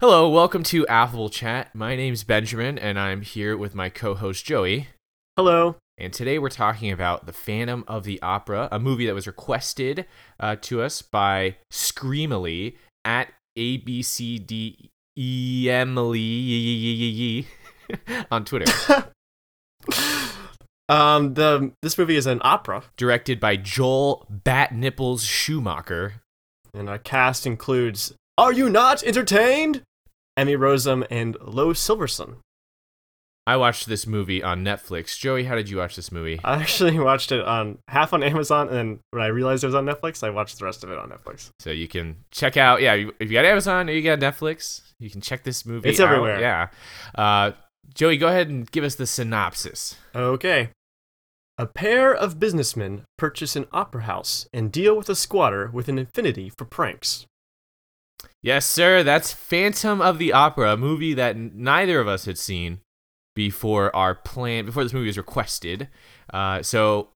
Hello, welcome to Affable Chat. My name's Benjamin, and I'm here with my co host Joey. Hello. And today we're talking about The Phantom of the Opera, a movie that was requested uh, to us by Screamily at ABCDEMily on Twitter. Um, the this movie is an opera, Directed by Joel Bat Nipples Schumacher. and our cast includes Are you not entertained? Emmy Rossum and Lo Silverson. I watched this movie on Netflix. Joey, how did you watch this movie? I actually watched it on half on Amazon, and then when I realized it was on Netflix, I watched the rest of it on Netflix. So you can check out, yeah, if you got Amazon or you got Netflix, you can check this movie It's out. everywhere. Yeah. Uh, Joey, go ahead and give us the synopsis. Okay. A pair of businessmen purchase an opera house and deal with a squatter with an affinity for pranks. Yes, sir. That's Phantom of the Opera, a movie that neither of us had seen before our plan, before this movie was requested. Uh, so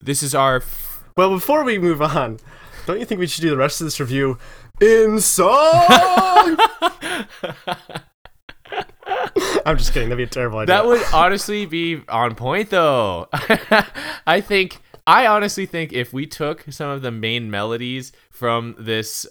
this is our. F- Well, before we move on, don't you think we should do the rest of this review in song? I'm just kidding. That'd be a terrible idea. that would honestly be on point, though. I think. I honestly think if we took some of the main melodies from this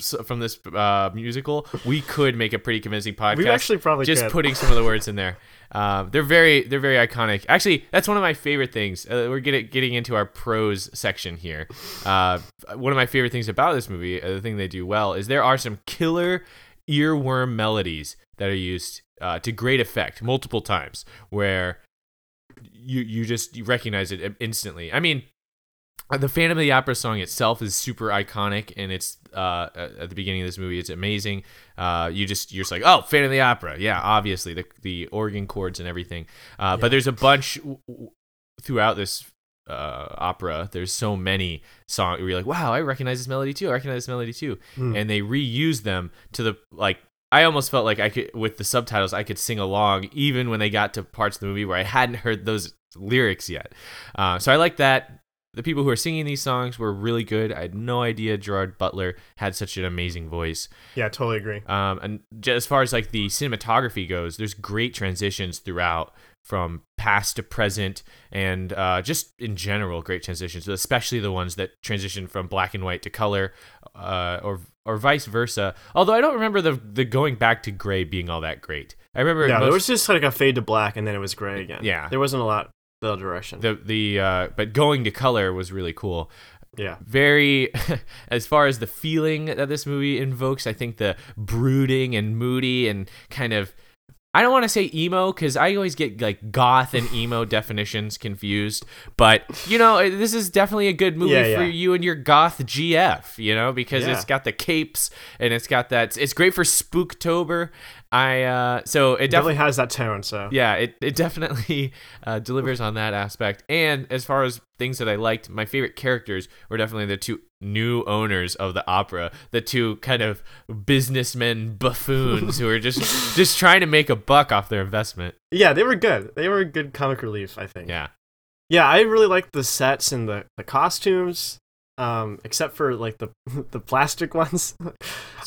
from this uh, musical, we could make a pretty convincing podcast. we actually probably just could. putting some of the words in there. Um, they're very they're very iconic. Actually, that's one of my favorite things. Uh, we're getting getting into our pros section here. Uh, one of my favorite things about this movie, uh, the thing they do well, is there are some killer earworm melodies that are used uh, to great effect multiple times, where you you just you recognize it instantly. I mean, uh, the Phantom of the Opera song itself is super iconic, and it's uh, at the beginning of this movie. It's amazing. Uh, you just you're just like, oh, Phantom of the Opera, yeah, obviously the the organ chords and everything. Uh, But there's a bunch w- w- throughout this uh, opera. There's so many songs where you're like, wow, I recognize this melody too. I recognize this melody too, Hmm. and they reuse them to the like. I almost felt like I could, with the subtitles, I could sing along even when they got to parts of the movie where I hadn't heard those lyrics yet. Uh, so I like that. The people who are singing these songs were really good. I had no idea Gerard Butler had such an amazing voice. yeah, totally agree. Um, and j- as far as like the cinematography goes, there's great transitions throughout from past to present, and uh, just in general, great transitions. Especially the ones that transition from black and white to color, uh, or or vice versa. Although I don't remember the the going back to gray being all that great. I remember Yeah, most, there was just like a fade to black, and then it was gray again. Yeah. there wasn't a lot the direction. the the uh, but going to color was really cool. yeah, very as far as the feeling that this movie invokes i think the brooding and moody and kind of i don't want to say emo because i always get like goth and emo definitions confused but you know this is definitely a good movie Yeah, for yeah. you and your goth gf you know because Yeah. it's got the capes and it's got that it's great for spooktober i uh so it it definitely definitely has that tone. So yeah, it, it definitely uh, delivers on that aspect. And as far as things that I liked, my favorite characters were definitely the two new owners of the opera, the two kind of businessmen buffoons who are just just trying to make a buck off their investment. yeah, they were good. They were a good comic relief, I think. Yeah. Yeah, I really liked the sets and the, the costumes, um, except for like the the plastic ones.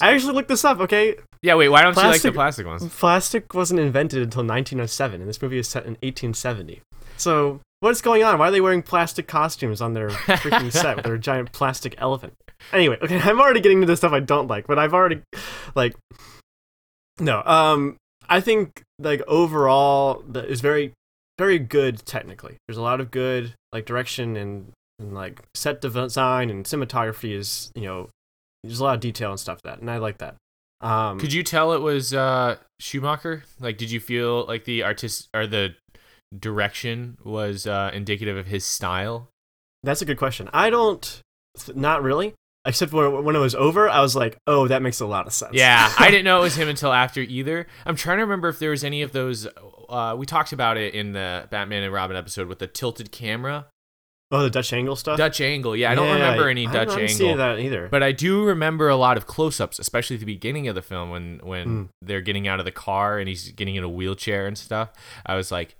I actually looked this up. Okay, Yeah, wait, why don't you like the Plastic- plastic ones? plastic wasn't invented until 1907, and this movie is set in 1870. So what's going on? Why are they wearing plastic costumes on their freaking set with their giant plastic elephant? Anyway, okay, I'm already getting into the stuff I don't like, but I've already like no. Um, I think like overall that is very very good technically. There's a lot of good like direction and and like set design and cinematography is you know there's a lot of detail and stuff that, and I like that. Um, Could you tell it was uh, Schumacher? Like, did you feel like the artist or the direction was uh, indicative of his style? That's a good question. I don't, not really. Except when, when it was over, I was like, oh, that makes a lot of sense. Yeah, I didn't know it was him until after either. I'm trying to remember if there was any of those. Uh, we talked about it in the Batman and Robin episode with the tilted camera, oh, the Dutch angle stuff. Dutch angle. Yeah, I don't remember any Dutch angle. I Dutch haven't seen angle, that either. but I do remember a lot of close-ups, especially at the beginning of the film when when Mm. they're getting out of the car and he's getting in a wheelchair and stuff. I was like,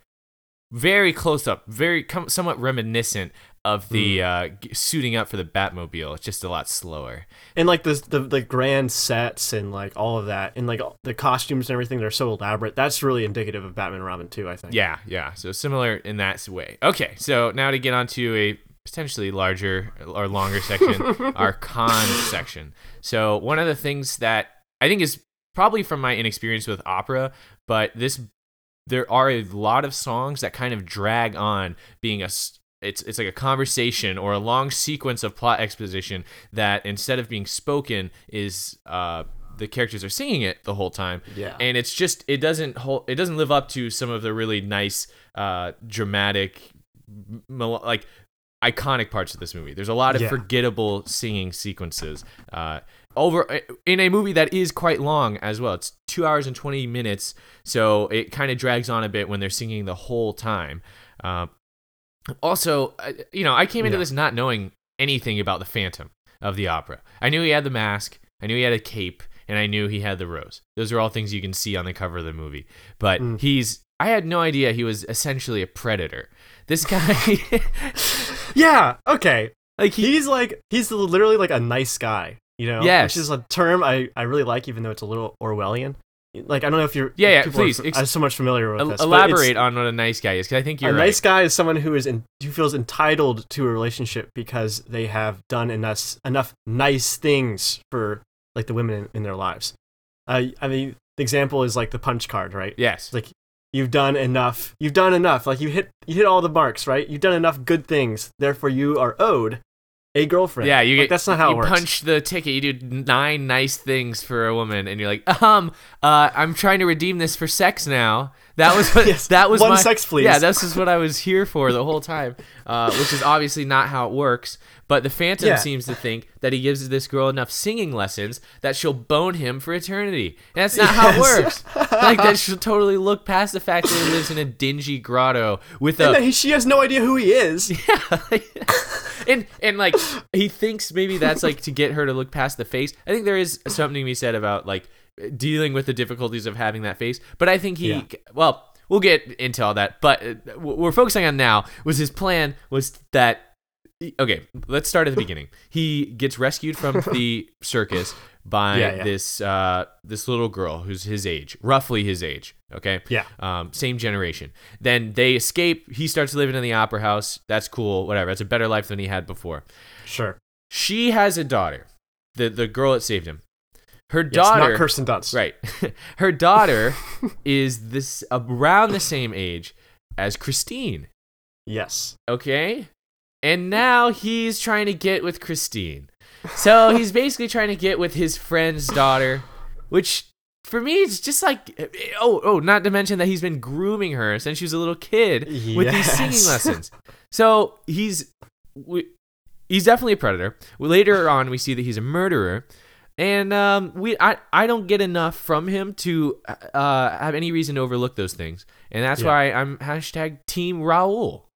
very close up, very com- somewhat reminiscent of the Hmm. uh, g- suiting up for the Batmobile. It's just a lot slower. and like the, the the grand sets and like all of that and like the costumes and everything they're so elaborate that's really indicative of batman and robin too i think Yeah, yeah. So similar in that way. Okay, so now to get onto a potentially larger or longer section, our con section. So one of the things that I think is probably from my inexperience with opera, but this there are a lot of songs that kind of drag on being a it's it's like a conversation or a long sequence of plot exposition that instead of being spoken is uh the characters are singing it the whole time Yeah. and it's just it doesn't hold it doesn't live up to some of the really nice uh dramatic like iconic parts of this movie there's a lot of Yeah. forgettable singing sequences uh over in a movie that is quite long as well. It's two hours and 20 minutes so it kind of drags on a bit when they're singing the whole time. Uh, also you know i came into Yeah. this not knowing anything about the phantom of the opera. I knew he had the mask i knew he had a cape and i knew he had the rose. Those are all things you can see on the cover of the movie. But Mm. he's i had no idea he was essentially a predator. This guy yeah okay. Like he he's like he's literally like a nice guy you know Yes. which is a term i i really like even though it's a little orwellian like i don't know if you're Yeah, yeah, are please, f- ex- so much familiar with el- this elaborate on what a nice guy is because i think you're right nice guy is someone who is in, who feels entitled to a relationship because they have done enough enough nice things for like the women in, in their lives. Uh, I mean, the example is like the punch card, right? yes Like you've done enough. You've done enough. Like you hit you hit all the marks, right? You've done enough good things. Therefore, you are owed a girlfriend. Yeah, you Like, get that's not how you it works. punch the ticket. You do nine nice things for a woman, and you're like, um, uh, I'm trying to redeem this for sex now. That was what Yes, that was one my, sex, please. Yeah, this is what I was here for the whole time, uh, which is obviously not how it works. But the Phantom Yeah. seems to think that he gives this girl enough singing lessons that she'll bone him for eternity. And that's not how it works. like that she'll totally look past the fact that he lives in a dingy grotto with a And then he, she has no idea who he is. Yeah. And and like he thinks maybe that's like to get her to look past the face. I think there is something to be said about like dealing with the difficulties of having that face. But I think he Yeah. well, we'll get into all that. But uh, what we're focusing on now was his plan was that okay, let's start at the beginning. He gets rescued from the circus by Yeah, yeah. this uh this little girl who's his age, roughly his age, okay? Yeah. Um same generation. Then they escape, he starts living in the opera house. That's cool, whatever. It's a better life than he had before. Sure. She has a daughter. The the girl that saved him. Her Yes, daughter not Kirsten Dunst. Right. Her daughter is this around the same age as Christine. Yes. Okay? And now he's trying to get with Christine. So he's basically trying to get with his friend's daughter, which for me it's just like oh oh not to mention that he's been grooming her since she was a little kid with these singing lessons. So he's we, he's definitely a predator. Later on we see that he's a murderer. And um, we, I, I don't get enough from him to uh, have any reason to overlook those things, and that's Yeah. why I'm hashtag Team Raoul.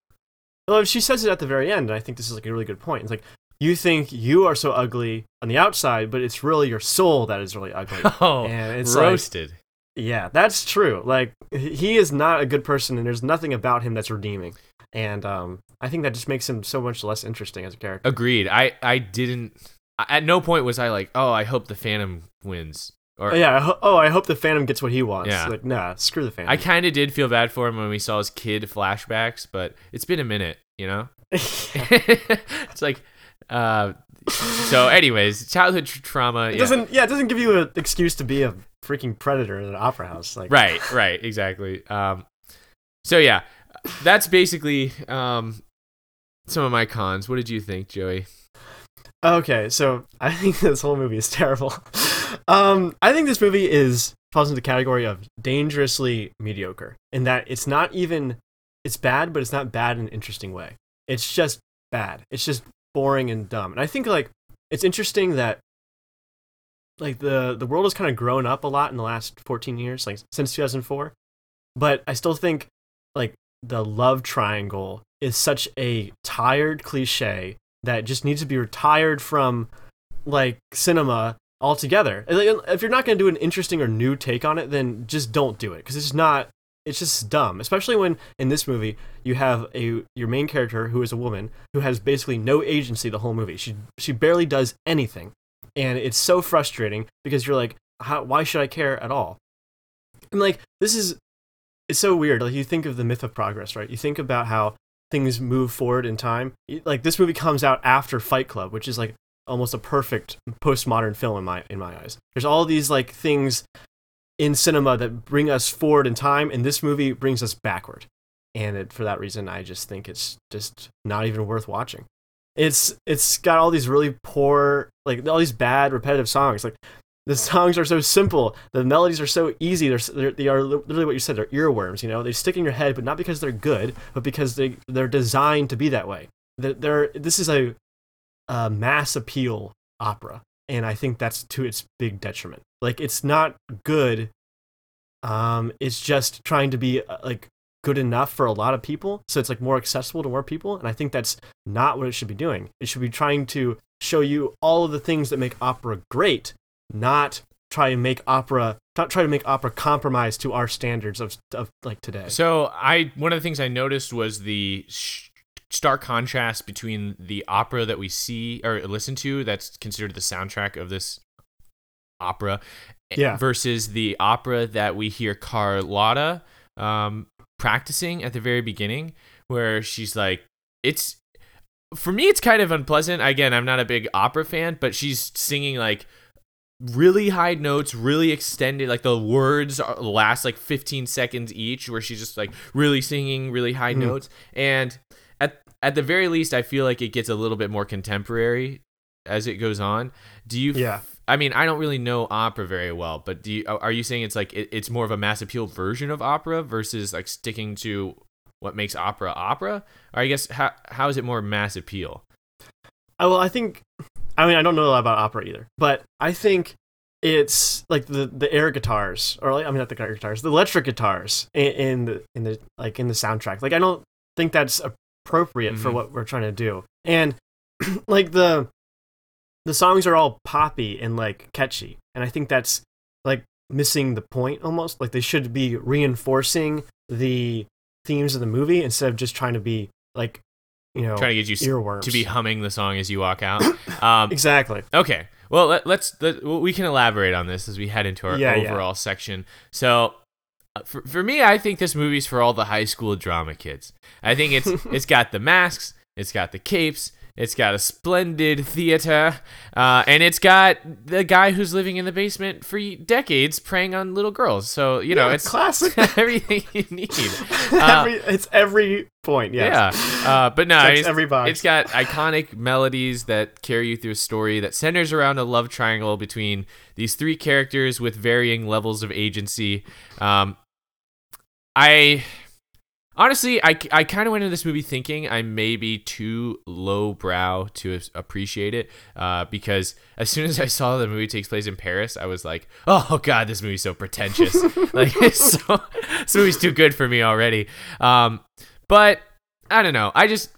Well, if she says it at the very end, and I think this is like a really good point. It's like you think you are so ugly on the outside, but it's really your soul that is really ugly. Oh, And it's like- roasted. yeah, that's true. Like he he is not a good person, and there's nothing about him that's redeeming. And um, I think that just makes him so much less interesting as a character. Agreed. I, I didn't. At no point was I like, oh, I hope the Phantom wins. Or yeah. I ho- oh, I hope the Phantom gets what he wants. Yeah. Like, nah, screw the Phantom. I kind of did feel bad for him when we saw his kid flashbacks, but it's been a minute, you know. it's like, uh, so anyways, childhood tr- trauma. it yeah. doesn't. Yeah, it doesn't give you an excuse to be a freaking predator in an opera house. Like, Right, right, exactly. Um, so yeah, that's basically um some of my cons. What did you think, Joey? Okay, so I think this whole movie is terrible. Um, I think this movie is falls into the category of dangerously mediocre in that it's not even it's bad, but it's not bad in an interesting way. It's just bad. It's just boring and dumb. And I think like it's interesting that like the the world has kind of grown up a lot in the last 14 years, like since 2004. But I still think like the love triangle is such a tired cliche that just needs to be retired from like cinema altogether. If you're not going to do an interesting or new take on it, then just don't do it because it's not it's just dumb, especially when in this movie you have a your main character who is a woman who has basically no agency the whole movie. She she barely does anything, and it's so frustrating because you're like, how, why should I care at all? And like this is it's so weird. Like you think of the myth of progress, right? You think about how things move forward in time. Like this movie comes out after Fight Club, which is like almost a perfect postmodern film in my in my eyes. There's all these like things in cinema that bring us forward in time, and this movie brings us backward. And it, for that reason, I just think it's just not even worth watching. It's it's got all these really poor, like all these bad repetitive songs. Like the songs are so simple, the melodies are so easy. They're, they're they are literally what you said. They're earworms. You know, they stick in your head, but not because they're good, but because they they're designed to be that way. They're, they're this is a, a mass appeal opera, and I think that's to its big detriment. Like it's not good. Um, it's just trying to be uh, like good enough for a lot of people, so it's like more accessible to more people. And I think that's not what it should be doing. It should be trying to show you all of the things that make opera great, not try and make opera not try to make opera compromise to our standards of, of like today. So I one of the things I noticed was the sh- stark contrast between the opera that we see or listen to that's considered the soundtrack of this opera Yeah. versus the opera that we hear Carlotta um, practicing at the very beginning, where she's like, it's for me, it's kind of unpleasant. Again, I'm not a big opera fan, but she's singing like really high notes, really extended. Like the words are, last like 15 seconds each, where she's just like really singing really high Mm. notes. And at at the very least, I feel like it gets a little bit more contemporary as it goes on. Do you? Yeah. I mean, I don't really know opera very well, but do you? Are you saying it's like it, it's more of a mass appeal version of opera versus like sticking to what makes opera opera? Or I guess how how is it more mass appeal? I, well, I think. I mean, I don't know a lot about opera either, but I think it's like the the air guitars, or like, I mean, not the air guitars, the electric guitars in, in the in the like in the soundtrack. Like, I don't think that's appropriate for Mhm. what we're trying to do, and like the the songs are all poppy and like catchy, and I think that's like missing the point almost. Like they should be reinforcing the themes of the movie instead of just trying to be like you know Trying to get you earworms to be humming the song as you walk out. Um, exactly. Okay. Well, let, let's let, well, we can elaborate on this as we head into our Yeah, yeah. overall section. So, uh, for, for me, I think this movie's for all the high school drama kids. I think it's it's got the masks, it's got the capes, it's got a splendid theater, uh, and it's got the guy who's living in the basement for decades preying on little girls. So you know, Yeah, it's classic. everything you need. Uh, every, it's every point. Yes. Yeah, uh, but no, it's, every box. it's got iconic melodies that carry you through a story that centers around a love triangle between these three characters with varying levels of agency. Um, I honestly, I, I kind of went into this movie thinking I may be too lowbrow to appreciate it uh, because as soon as I saw the movie takes place in Paris, I was like, oh god, this movie's so pretentious. like, it's so, this movie's too good for me already. Um, but I don't know. I just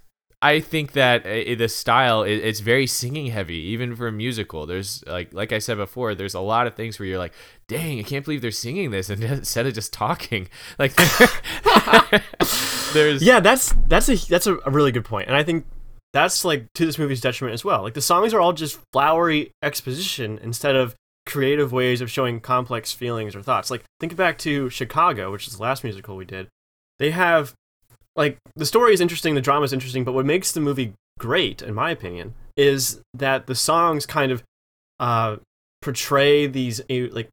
I think that uh, the style i- it's very singing heavy, even for a musical. There's like like I said before, there's a lot of things where you're like, dang, I can't believe they're singing this instead of just talking. Like there's Yeah, that's that's a that's a really good point, and I think that's like to this movie's detriment as well. Like the songs are all just flowery exposition instead of creative ways of showing complex feelings or thoughts. Like think back to Chicago, which is the last musical we did. They have like the story is interesting, the drama is interesting, but what makes the movie great, in my opinion, is that the songs kind of uh, portray these like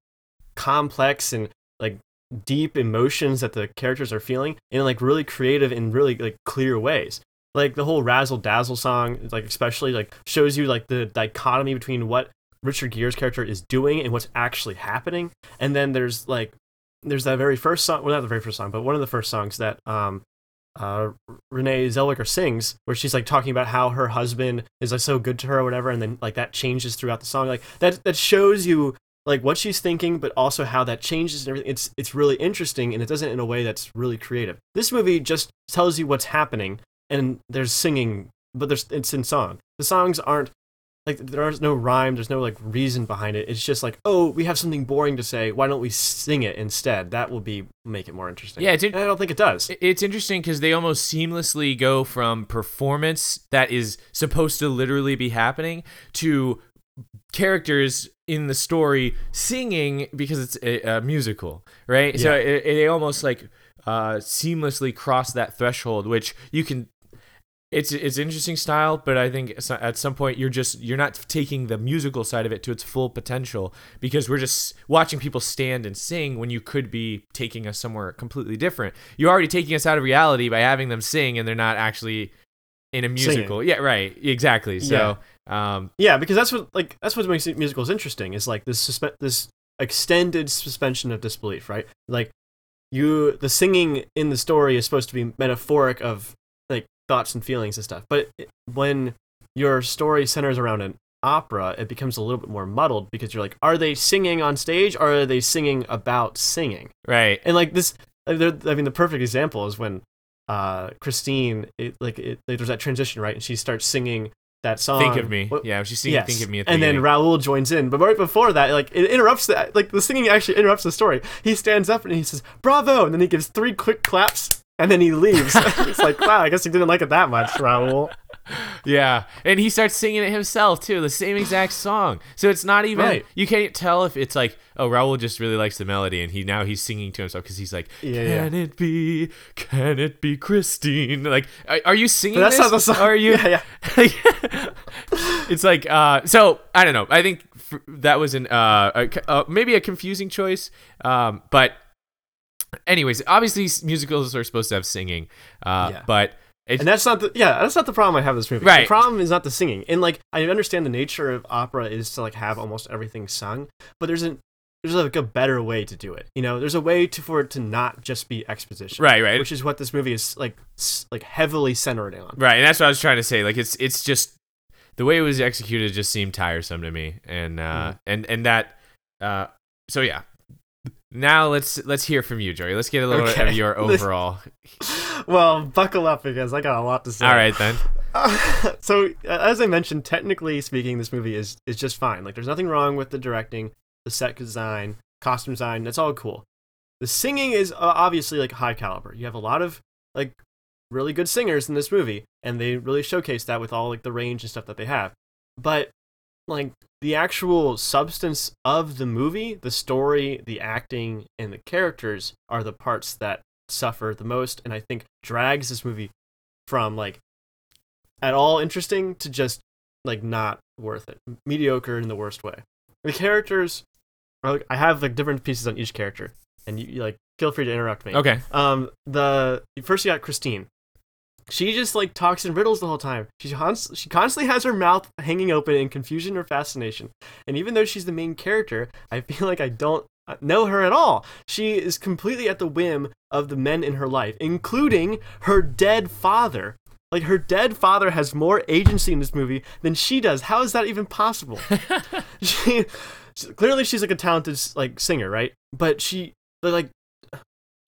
complex and like deep emotions that the characters are feeling in like really creative and really like clear ways. Like the whole razzle dazzle song, like especially like shows you like the dichotomy between what Richard Gere's character is doing and what's actually happening. And then there's like there's that very first song, well not the very first song, but one of the first songs that um uh Renee Zellweger sings where she's like talking about how her husband is like so good to her or whatever and then like that changes throughout the song like that that shows you like what she's thinking, but also how that changes and everything. It's it's really interesting, and it does it in a way that's really creative. This movie just tells you what's happening, and there's singing, but there's it's in song. The songs aren't like there's no rhyme, there's no like reason behind it. It's just like, oh, we have something boring to say. Why don't we sing it instead? That will be make it more interesting. Yeah, it's in- I don't think it does. It's interesting because they almost seamlessly go from performance that is supposed to literally be happening to characters in the story singing because it's a, a musical, right? So Yeah. it, it almost like uh, seamlessly cross that threshold, which you can. It's it's interesting style, but I think at some point you're just you're not taking the musical side of it to its full potential because we're just watching people stand and sing when you could be taking us somewhere completely different. You're already taking us out of reality by having them sing and they're not actually in a musical. Yeah, right. Exactly. So, um, Yeah, because that's what like that's what makes musicals interesting is like this suspe- this extended suspension of disbelief, right? Like you the singing in the story is supposed to be metaphoric of thoughts and feelings and stuff. But it, when your story centers around an opera, it becomes a little bit more muddled because you're like, are they singing on stage or are they singing about singing? right. And like this, I mean, the perfect example is when uh Christine, it, like, it, like there's that transition, right? And she starts singing that song. Think of me. Yeah, she's singing Yes. Think of me at the and then beginning. Raoul joins in, but right before that, like it interrupts the like the singing actually interrupts the story. He stands up and he says "Bravo!" and then he gives three quick claps and then he leaves. it's like wow, I guess he didn't like it that much, Raoul. Yeah, and he starts singing it himself too, the same exact song. So it's not even Right. you can't tell if it's like oh Raoul just really likes the melody and he now he's singing to himself because he's like Yeah, yeah. can it be can it be Christine like are, are you singing But that's this not the song. are you Yeah, yeah. it's like uh so I don't know I think that was an uh, a, uh maybe a confusing choice um but anyways obviously musicals are supposed to have singing uh Yeah. but it's, And that's not the yeah, that's not the problem I have with this movie. Right. The problem is not the singing. And like I understand the nature of opera is to like have almost everything sung, but there's an there's like a better way to do it. You know, there's a way to for it to not just be exposition. right right Which is what this movie is like like heavily centered on. Right, and that's what I was trying to say. Like it's it's just the way it was executed just seemed tiresome to me, and uh, Mhm. and and that. Uh, so yeah, now let's let's hear from you, Joey. Let's get a little bit of your overall. Well, buckle up because I got a lot to say. All right then. so uh, as I mentioned, technically speaking, this movie is is just fine. Like there's nothing wrong with the directing, the set design, costume design. That's all cool. The singing is uh, obviously like high caliber. You have a lot of like really good singers in this movie, and they really showcase that with all like the range and stuff that they have. But like the actual substance of the movie, the story, the acting, and the characters are the parts that suffer the most, and I think drags this movie from like at all interesting to just like not worth it, mediocre in the worst way. The characters, are, like, I have like different pieces on each character, and you, you like feel free to interrupt me. Okay. Um, the first you got Christine. She just like talks in riddles the whole time. She she constantly has her mouth hanging open in confusion or fascination. And even though she's the main character, I feel like I don't uh, know her at all. She is completely at the whim of the men in her life, including her dead father. Like her dead father has more agency in this movie than she does. How is that even possible? she clearly she's like a talented like singer, right? But she like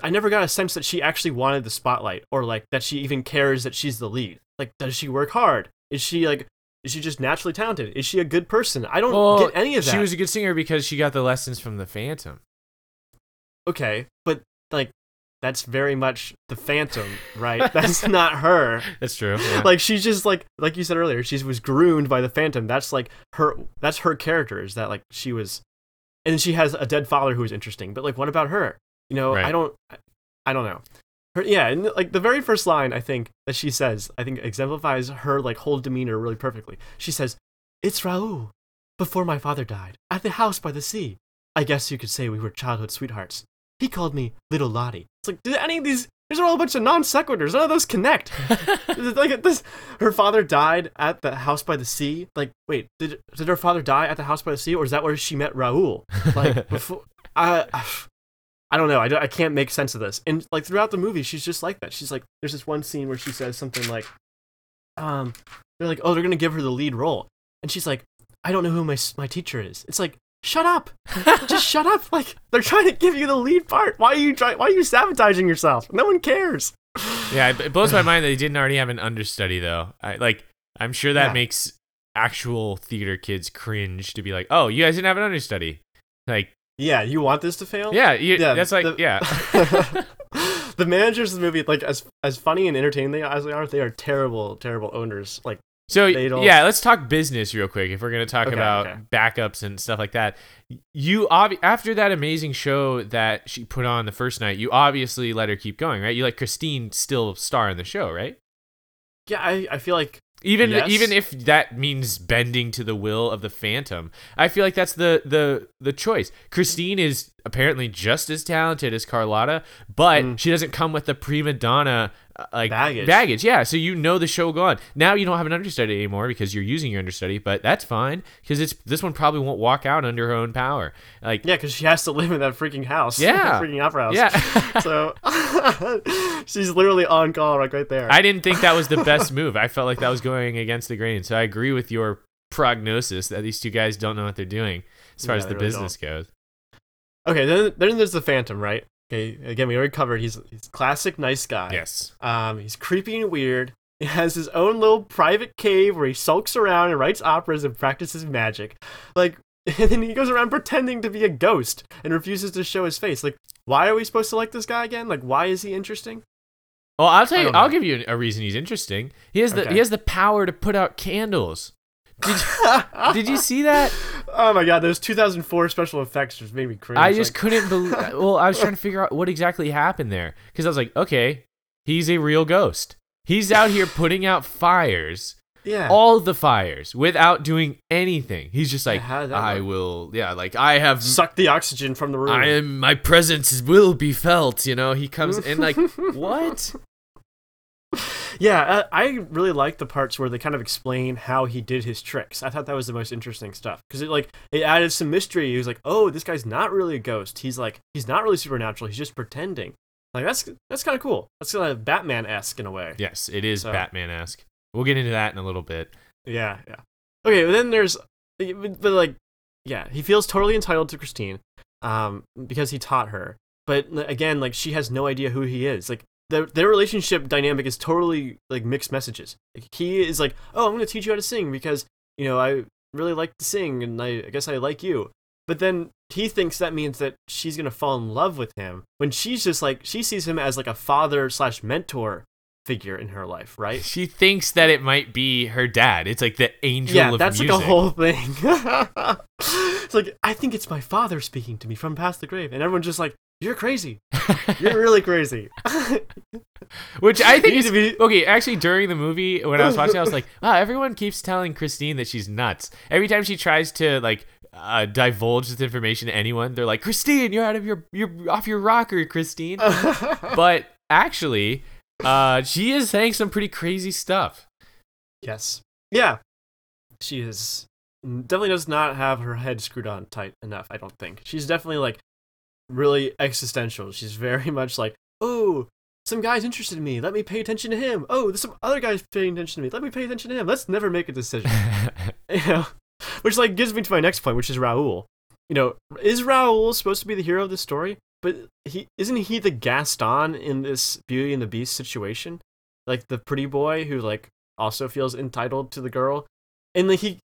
I never got a sense that she actually wanted the spotlight or like that she even cares that she's the lead. Like does she work hard? Is she like is she just naturally talented? Is she a good person? I don't Well, get any of that. she was a good singer because she got the lessons from the Phantom. okay, but like that's very much the phantom, right? that's not her. That's true. yeah. like she's just like like you said earlier she was groomed by the phantom that's like her that's her character is that like she was and she has a dead father who is interesting but like what about her you know i don't i don't know. Her yeah and like the very first line i think that she says i think exemplifies her like whole demeanor really perfectly. She says it's raoul. Before my father died at the house by the sea. I guess you could say we were childhood sweethearts. He called me little lottie. It's like did any of these these are all a bunch of non sequiturs none of those connect. Like this her father died at the house by the sea. Like wait did did her father die at the house by the sea or is that where she met raoul? Like before i i don't know I, don't- I can't make sense of this and like throughout the movie she's just like that she's like there's this one scene where she says something like um they're like oh they're gonna give her the lead role and she's like i don't know who my my teacher is it's like shut up just shut up like they're trying to give you the lead part why are you trying why are you sabotaging yourself no one cares yeah, it, blows my mind that they didn't already have an understudy though. I like. I'm sure that Yeah. makes actual theater kids cringe to be like, "Oh, you guys didn't have an understudy." Like, Yeah, you want this to fail? yeah, you, Yeah, that's like, the- yeah. the managers of the movie, like as as funny and entertaining they as they are, they are terrible, terrible owners. Like So They don't- yeah, let's talk business real quick. If we're gonna talk Okay, about okay. backups and stuff like that, you obvi- after that amazing show that she put on the first night, you obviously let her keep going, right? You let Christine still star in the show, right? yeah, I, I feel like Even Yes. even if that means bending to the will of the Phantom, I feel like that's the the the choice. Christine is apparently just as talented as Carlotta, but Mm. she doesn't come with the prima donna like Baggage. Baggage, yeah. So you know the show will go. Now you don't have an understudy anymore because you're using your understudy, but that's fine because it's this one probably won't walk out under her own power. Like yeah, because she has to live in that freaking house. Yeah. freaking opera house. yeah. so she's literally on call like right there. I didn't think that was the best move. I felt like that was going against the grain. So I agree with your prognosis that these two guys don't know what they're doing as far Yeah, as the really business goes. okay, then then there's the Phantom, right? Okay, again we already covered. He's he's classic nice guy. Yes. Um, he's creepy and weird. He has his own little private cave where he sulks around and writes operas and practices magic. Like, and then he goes around pretending to be a ghost and refuses to show his face. Like, why are we supposed to like this guy again? Like, why is he interesting? Well, I'll tell you. I'll give you a reason he's interesting. He has the Okay. he has the power to put out candles. Did you, did you see that? Oh my god, those 2004 special effects just made me cringe. I just Like, couldn't believe. Well, I was trying to figure out what exactly happened there because I was like, okay, he's a real ghost. He's out here putting out fires, yeah. all the fires, without doing anything. He's just like, that I work? will, yeah, like I have sucked the oxygen from the room. I am my presence will be felt. You know, he comes in like what? Yeah, uh, I really like the parts where they kind of explain how he did his tricks. I thought that was the most interesting stuff because it like it added some mystery. He was like, "Oh, this guy's not really a ghost. He's like he's not really supernatural. He's just pretending." Like that's that's kind of cool. That's kind of Batman esque in a way. Yes, it is So- Batman esque. We'll get into that in a little bit. Yeah, yeah. Okay, but then there's, but, but, like, yeah, he feels totally entitled to Christine, um, because he taught her. But again, like, she has no idea who he is. Like, their their relationship dynamic is totally like mixed messages. Like, he is like, oh, I'm gonna teach you how to sing because you know I really like to sing and I, I guess I like you. But then he thinks that means that she's gonna fall in love with him when she's just like she sees him as like a father slash mentor figure in her life, right? She thinks that it might be her dad. It's like the angel yeah, of that's music. like a whole thing. it's like I think it's my father speaking to me from past the grave, and everyone's just like, "You're crazy. You're really crazy." Which I think is be- okay. Actually, during the movie, when I was watching, I was like, "Wow, everyone keeps telling Christine that she's nuts." Every time she tries to like uh, divulge this information to anyone, they're like, "Christine, you're out of your you're off your rocker, Christine." but actually, uh, she is saying some pretty crazy stuff. yes, yeah, she is definitely does not have her head screwed on tight enough. I don't think she's definitely like really existential. She's very much like, "Oh." Some guy's interested in me. Let me pay attention to him. Oh, there's some other guys paying attention to me. Let me pay attention to him. Let's never make a decision. you know, which like gives me to my next point, which is Raoul. You know, is Raoul supposed to be the hero of the story? But he isn't he the Gaston in this Beauty and the Beast situation? Like the pretty boy who like also feels entitled to the girl, and like he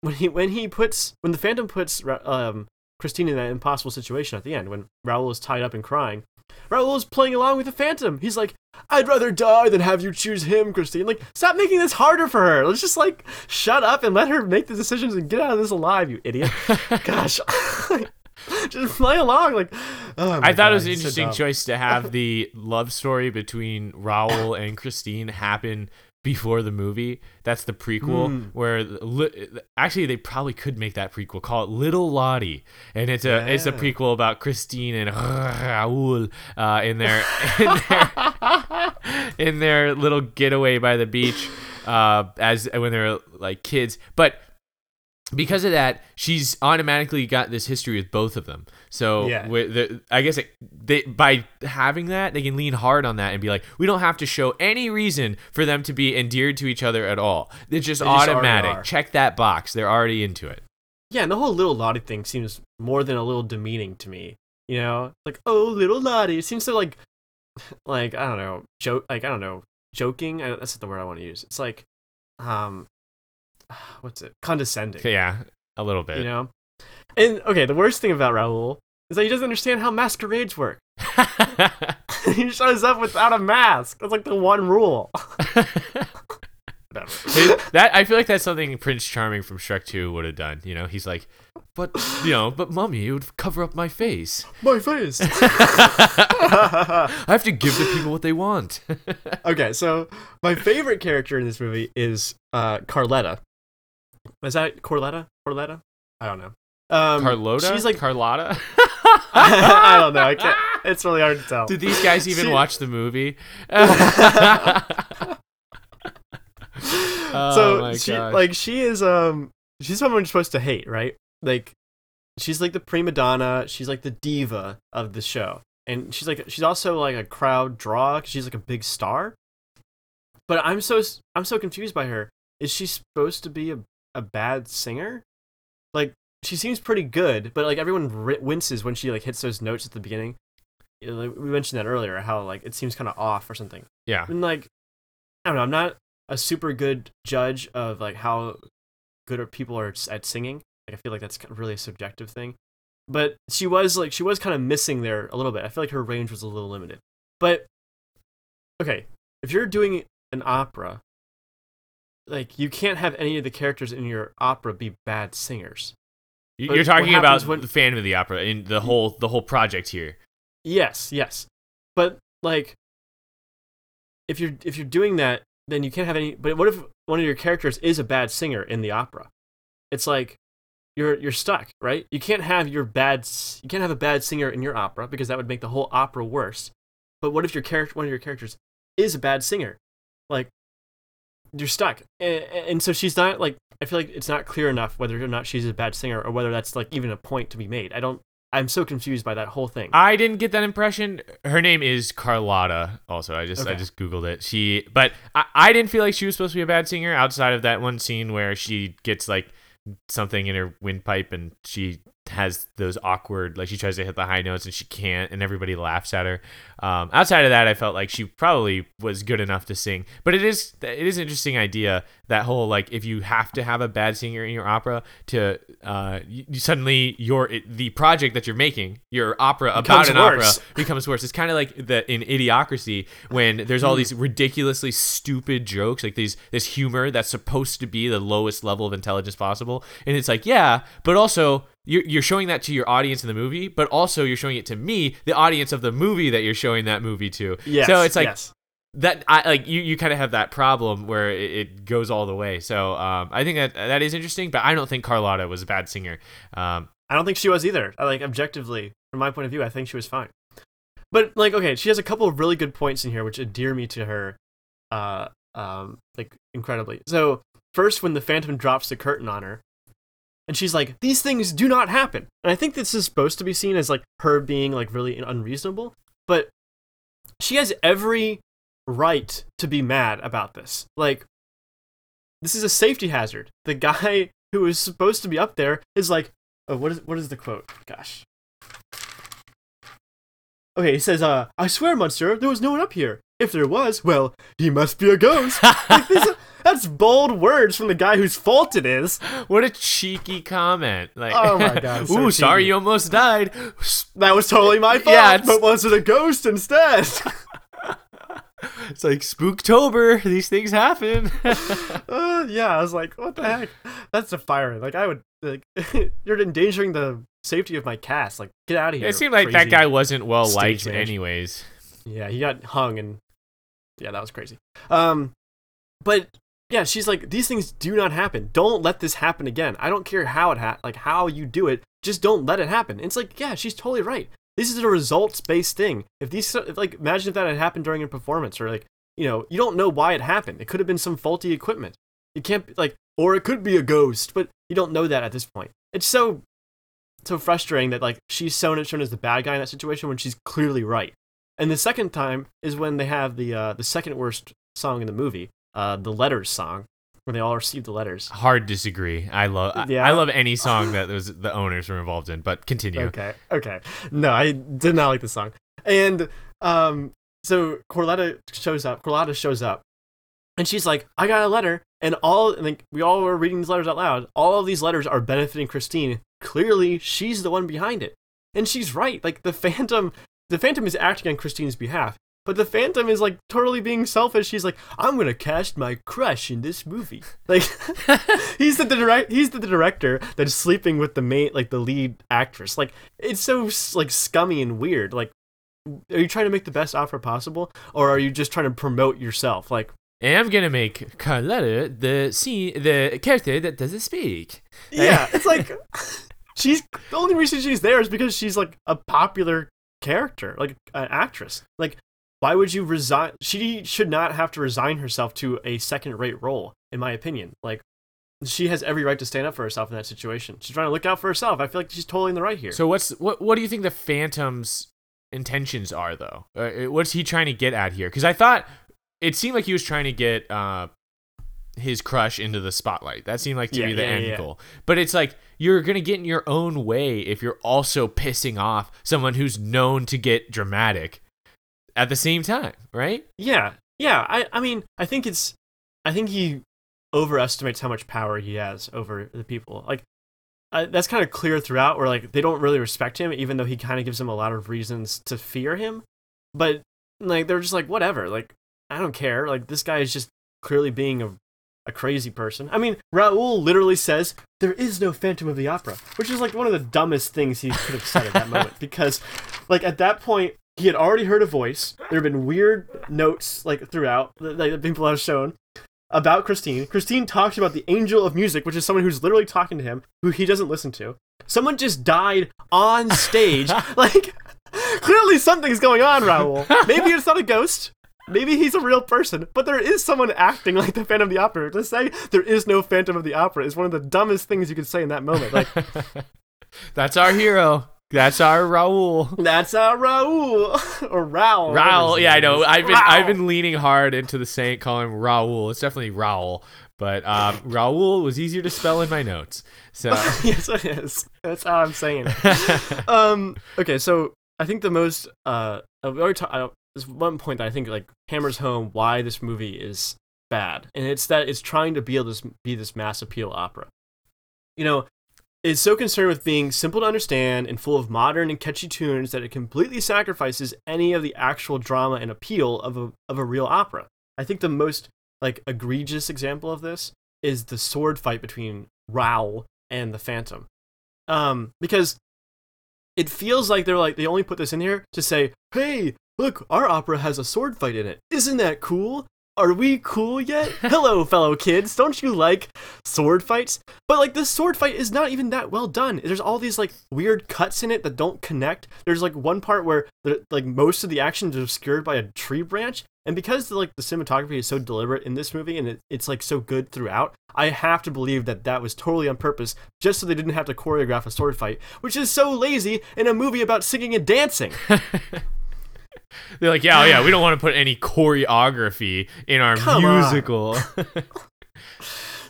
when he when he puts when the Phantom puts um Christine in that impossible situation at the end when Raoul is tied up and crying. Raoul is playing along with the Phantom. He's like, I'd rather die than have you choose him, Christine. Like, stop making this harder for her. Let's just like shut up and let her make the decisions and get out of this alive, you idiot. Gosh. just play along. Like, oh I thought God, it was an he's so interesting choice to have the love story between Raoul and Christine happen before the movie. That's the prequel Hmm. where li- actually they probably could make that prequel. Call it Little Lottie, and it's a it's a prequel about Christine and Raoul uh, in their in their in their little getaway by the beach uh, as when they're like kids, but because of that, she's automatically got this history with both of them. So Yeah. with the, I guess it, they by having that, they can lean hard on that and be like, we don't have to show any reason for them to be endeared to each other at all. It's just automatic. Check that box. They're already into it. Yeah, and the whole little Lottie thing seems more than a little demeaning to me. You know, like oh, little Lottie. It seems so like, like I don't know, joke. Like I don't know, joking. I, that's not the word I want to use. It's like, um, what's it condescending. Yeah, a little bit. You know, and okay, the worst thing about Raoul is that he doesn't understand how masquerades work. he shows up without a mask. That's like the one rule. that I feel like that's something Prince Charming from Shrek 2 would have done. You know, he's like, but you know, but mummy, it would cover up my face. My face. I have to give the people what they want. okay, so my favorite character in this movie is uh, Carletta. Is that Corletta? Corletta? I don't know. Um, Carlota? She's like Carlotta. I don't know. I can't. It's really hard to tell. Did these guys even she... watch the movie? oh so she gosh. like she is um she's someone you're supposed to hate, right? Like she's like the prima donna, she's like the diva of the show. And she's like she's also like a crowd draw she's like a big star. But I'm so I'm so confused by her. Is she supposed to be a a bad singer? Like she seems pretty good, but like everyone winces when she like hits those notes at the beginning. You know, like, we mentioned that earlier, how like it seems kind of off or something. Yeah. And like, I don't know. I'm not a super good judge of like how good people are at singing. Like, I feel like that's really a subjective thing. But she was like she was kind of missing there a little bit. I feel like her range was a little limited. But okay, if you're doing an opera, like you can't have any of the characters in your opera be bad singers. You're talking about when, the Phantom of the Opera and the whole the whole project here. Yes, yes. But like if you're if you're doing that then you can't have any. But what if one of your characters is a bad singer in the opera? It's like you're you're stuck, right? You can't have your bad you can't have a bad singer in your opera because that would make the whole opera worse. But what if your character one of your characters is a bad singer? Like you're stuck. And, and so she's not like I feel like it's not clear enough whether or not she's a bad singer or whether that's like even a point to be made. I don't I'm so confused by that whole thing. I didn't get that impression. Her name is Carlotta. Also, I just okay. I just googled it. She, but I, I didn't feel like she was supposed to be a bad singer outside of that one scene where she gets like something in her windpipe and she has those awkward like she tries to hit the high notes and she can't and everybody laughs at her um, outside of that i felt like she probably was good enough to sing but it is it is an interesting idea that whole like if you have to have a bad singer in your opera to uh, you, suddenly your the project that you're making your opera about an worse. opera becomes worse it's kind of like the in idiocracy when there's all hmm. these ridiculously stupid jokes like these this humor that's supposed to be the lowest level of intelligence possible and it's like yeah but also you're, you're showing that to your audience in the movie, but also you're showing it to me, the audience of the movie that you're showing that movie to. Yes, so it's like yes. that. I like you. You kind of have that problem where it, it goes all the way. So um, I think that that is interesting, but I don't think Carlotta was a bad singer. Um, I don't think she was either. I, like objectively, from my point of view, I think she was fine. But like, okay, she has a couple of really good points in here which endear me to her, uh, um, like incredibly. So first, when the Phantom drops the curtain on her, and she's like these things do not happen. And i think this is supposed to be seen as like her being like really unreasonable but she has every right to be mad about this. Like this is a safety hazard. The guy who is supposed to be up there is like oh, what is what is the quote? Gosh. Okay he says uh i swear monsieur there was no one up here if there was well he must be a ghost like, that's bold words from the guy whose fault it is. What a cheeky comment! Like, oh my god! So Ooh, cheeky. sorry you almost died. That was totally my fault. Yeah, but was it a ghost instead? it's like Spooktober. These things happen. uh, yeah, I was like, what the heck? That's a fire. Like, I would like, you're endangering the safety of my cast. Like, get out of here. It seemed like that guy wasn't well liked, anyways. Yeah, he got hung, and yeah, that was crazy. Um, but yeah, she's like, these things do not happen. Don't let this happen again. I don't care how it ha- like how you do it. Just don't let it happen. And it's like, yeah, she's totally right. This is a results based thing. If these, if, like, imagine if that had happened during a performance, or like, you know, you don't know why it happened. It could have been some faulty equipment. You can't like, or it could be a ghost, but you don't know that at this point. It's so, so frustrating that like she's shown shown as the bad guy in that situation when she's clearly right. And the second time is when they have the uh, the second worst song in the movie, uh, the letters song where they all receive the letters. Hard disagree. I love yeah. I, I love any song that was the owners were involved in, but continue. Okay. Okay. No, I did not like the song. And um so Corletta shows up. Corletta shows up. And she's like, "I got a letter And all and like we all were reading these letters out loud. All of these letters are benefiting Christine. Clearly, she's the one behind it, and she's right. Like the Phantom, the Phantom is acting on Christine's behalf, but the Phantom is like totally being selfish. He's like, I'm gonna cast my crush in this movie. Like he's the direct, he's the director that's sleeping with the main, like the lead actress. Like it's so like scummy and weird. Like, are you trying to make the best offer possible, or are you just trying to promote yourself? Like, And I'm gonna make Carlotta the scene, the character that doesn't speak. yeah, it's like she's the only reason she's there is because she's like a popular character, like an actress. Like, why would you resign? She should not have to resign herself to a second-rate role, in my opinion. Like, she has every right to stand up for herself in that situation. She's trying to look out for herself. I feel like she's totally in the right here. So what's what? What do you think the Phantom's intentions are, though? Uh, what's he trying to get at here? Because I thought it seemed like he was trying to get uh, his crush into the spotlight. That seemed like to Yeah, be the yeah, end yeah. goal. But it's like you're gonna get in your own way if you're also pissing off someone who's known to get dramatic at the same time, right? Yeah, yeah. I, I mean, I think it's, I think he overestimates how much power he has over the people. Like, uh, that's kind of clear throughout. Where like they don't really respect him, even though he kind of gives them a lot of reasons to fear him. But like they're just like whatever. Like I don't care. Like this guy is just clearly being a, a crazy person. I mean, Raoul literally says there is no Phantom of the Opera, which is like one of the dumbest things he could have said at that moment because, like at that point, he had already heard a voice. There have been weird notes like throughout that that people have shown about Christine. Christine talks about the angel of music, which is someone who's literally talking to him, who he doesn't listen to. Someone just died on stage. like, clearly something's going on, Raoul. Maybe it's not a ghost. Maybe he's a real person, but there is someone acting like the Phantom of the Opera. To say there is no Phantom of the Opera is one of the dumbest things you could say in that moment. Like, That's our hero. That's our Raoul. that's our Raoul or Raoul. whatever Raoul, yeah, I know. I've been. I've been leaning hard into the saying, call him Raoul. It's definitely Raoul, but um, Raoul was easier to spell in my notes. So yes, it is. That's how I'm saying. it. um. Okay, so I think the most uh, already ta- uh, there's one point that I think like hammers home why this movie is bad, and it's that it's trying to be able to be this mass appeal opera. You know, it's so concerned with being simple to understand and full of modern and catchy tunes that it completely sacrifices any of the actual drama and appeal of a of a real opera. I think the most like egregious example of this is the sword fight between Raoul and the Phantom. Um, because it feels like they're like they only put this in here to say, "Hey, look, our opera has a sword fight in it. Isn't that cool? Are we cool yet? Hello, fellow kids. Don't you like sword fights? But like this sword fight is not even that well done. There's all these like weird cuts in it that don't connect. There's like one part where the, like most of the action is obscured by a tree branch, and because the, like the cinematography is so deliberate in this movie and it, it's like so good throughout, I have to believe that that was totally on purpose, just so they didn't have to choreograph a sword fight, which is so lazy in a movie about singing and dancing. they're like, yeah, oh, yeah, we don't want to put any choreography in our Come musical.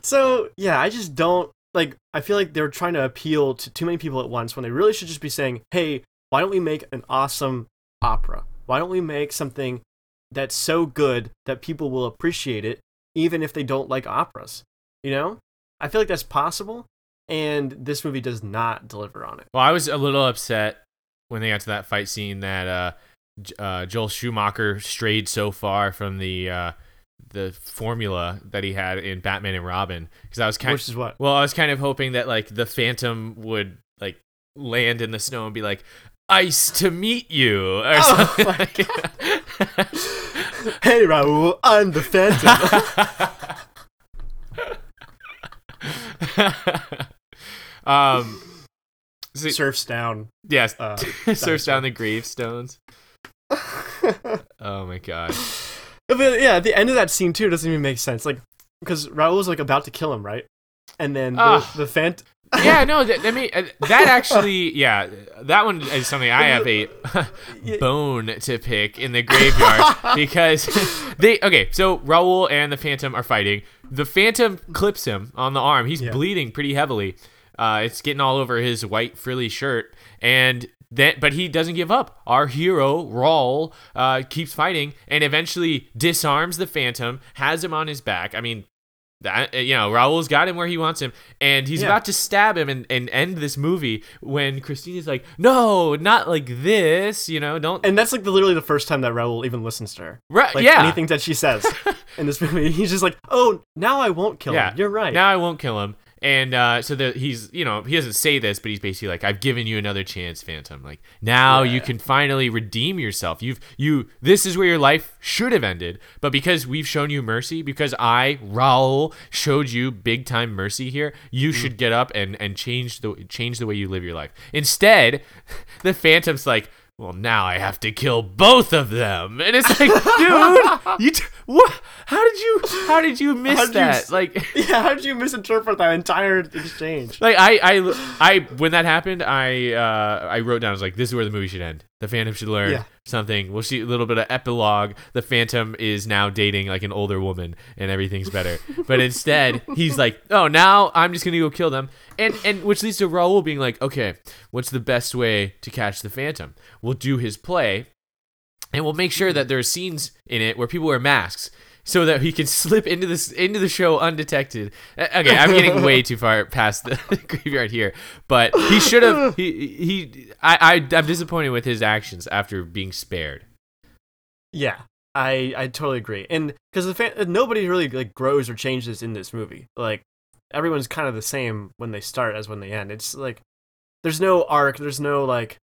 So yeah, I just don't like. I feel like they're trying to appeal to too many people at once when they really should just be saying, "Hey, why don't we make an awesome opera? Why don't we make something that's so good that people will appreciate it, even if they don't like operas?" You know, I feel like that's possible, and this movie does not deliver on it. well, I was a little upset when they got to that fight scene that uh, uh, Joel Schumacher strayed so far from the uh, the formula that he had in Batman and Robin because I was kind Which is what? Well, I was kind of hoping that like the Phantom would like land in the snow and be like, "Ice to meet you," or Oh something. Hey, Raoul, I'm the Phantom. um, so, Surfs down. yes, Uh, surfs down the gravestones. Oh my god. But yeah, at the end of that scene too doesn't even make sense. Like, because Raoul's like about to kill him, right? And then the, Ah. the Phant. Yeah, no, that, I mean uh, that actually, yeah, that one is something I have a bone to pick in the graveyard because they okay. So Raoul and the Phantom are fighting. The Phantom clips him on the arm. He's Yeah. bleeding pretty heavily. Uh, it's getting all over his white frilly shirt, and then but he doesn't give up. Our hero Raoul uh, keeps fighting and eventually disarms the Phantom, has him on his back. I mean, that you know Raoul's got him where he wants him, and he's Yeah. about to stab him and, and end this movie when Christina's like, "No, not like this," you know, don't. And that's like the, literally the first time that Raoul even listens to her. right, Like yeah, anything that she says in this movie, he's just like, "Oh, now I won't kill yeah, him." You're right. Now I won't kill him. And uh, so that he's, you know, he doesn't say this, but he's basically like, "I've given you another chance, Phantom. Like now you can finally redeem yourself. You've, you, this is where your life should have ended, but because we've shown you mercy, because I, Raoul, showed you big time mercy here, you should get up and and change the change the way you live your life. Instead, the Phantom's like." Well, now I have to kill both of them, and it's like, dude, you, t- what? How did you, how did you miss did that? s- like, yeah, how did you misinterpret that entire exchange? like I, I, I, when that happened, I, uh, I wrote down. I was like, "This is where the movie should end. The fandom should learn Yeah. Something. We'll see a little bit of epilogue. The Phantom is now dating like an older woman, and everything's better. but instead, he's like, "Oh, now I'm just gonna go kill them," and and which leads to Raoul being like, "Okay, what's the best way to catch the Phantom? We'll do his play, and we'll make sure that there are scenes in it where people wear masks." So that he can slip into this into the show undetected. Okay, I'm getting way too far past the graveyard here, but he should have. He he. I, I I'm disappointed with his actions after being spared. Yeah, I I totally agree. And because the fan, nobody really like grows or changes in this movie. Like everyone's kind of the same when they start as when they end. It's like there's no arc. There's no like.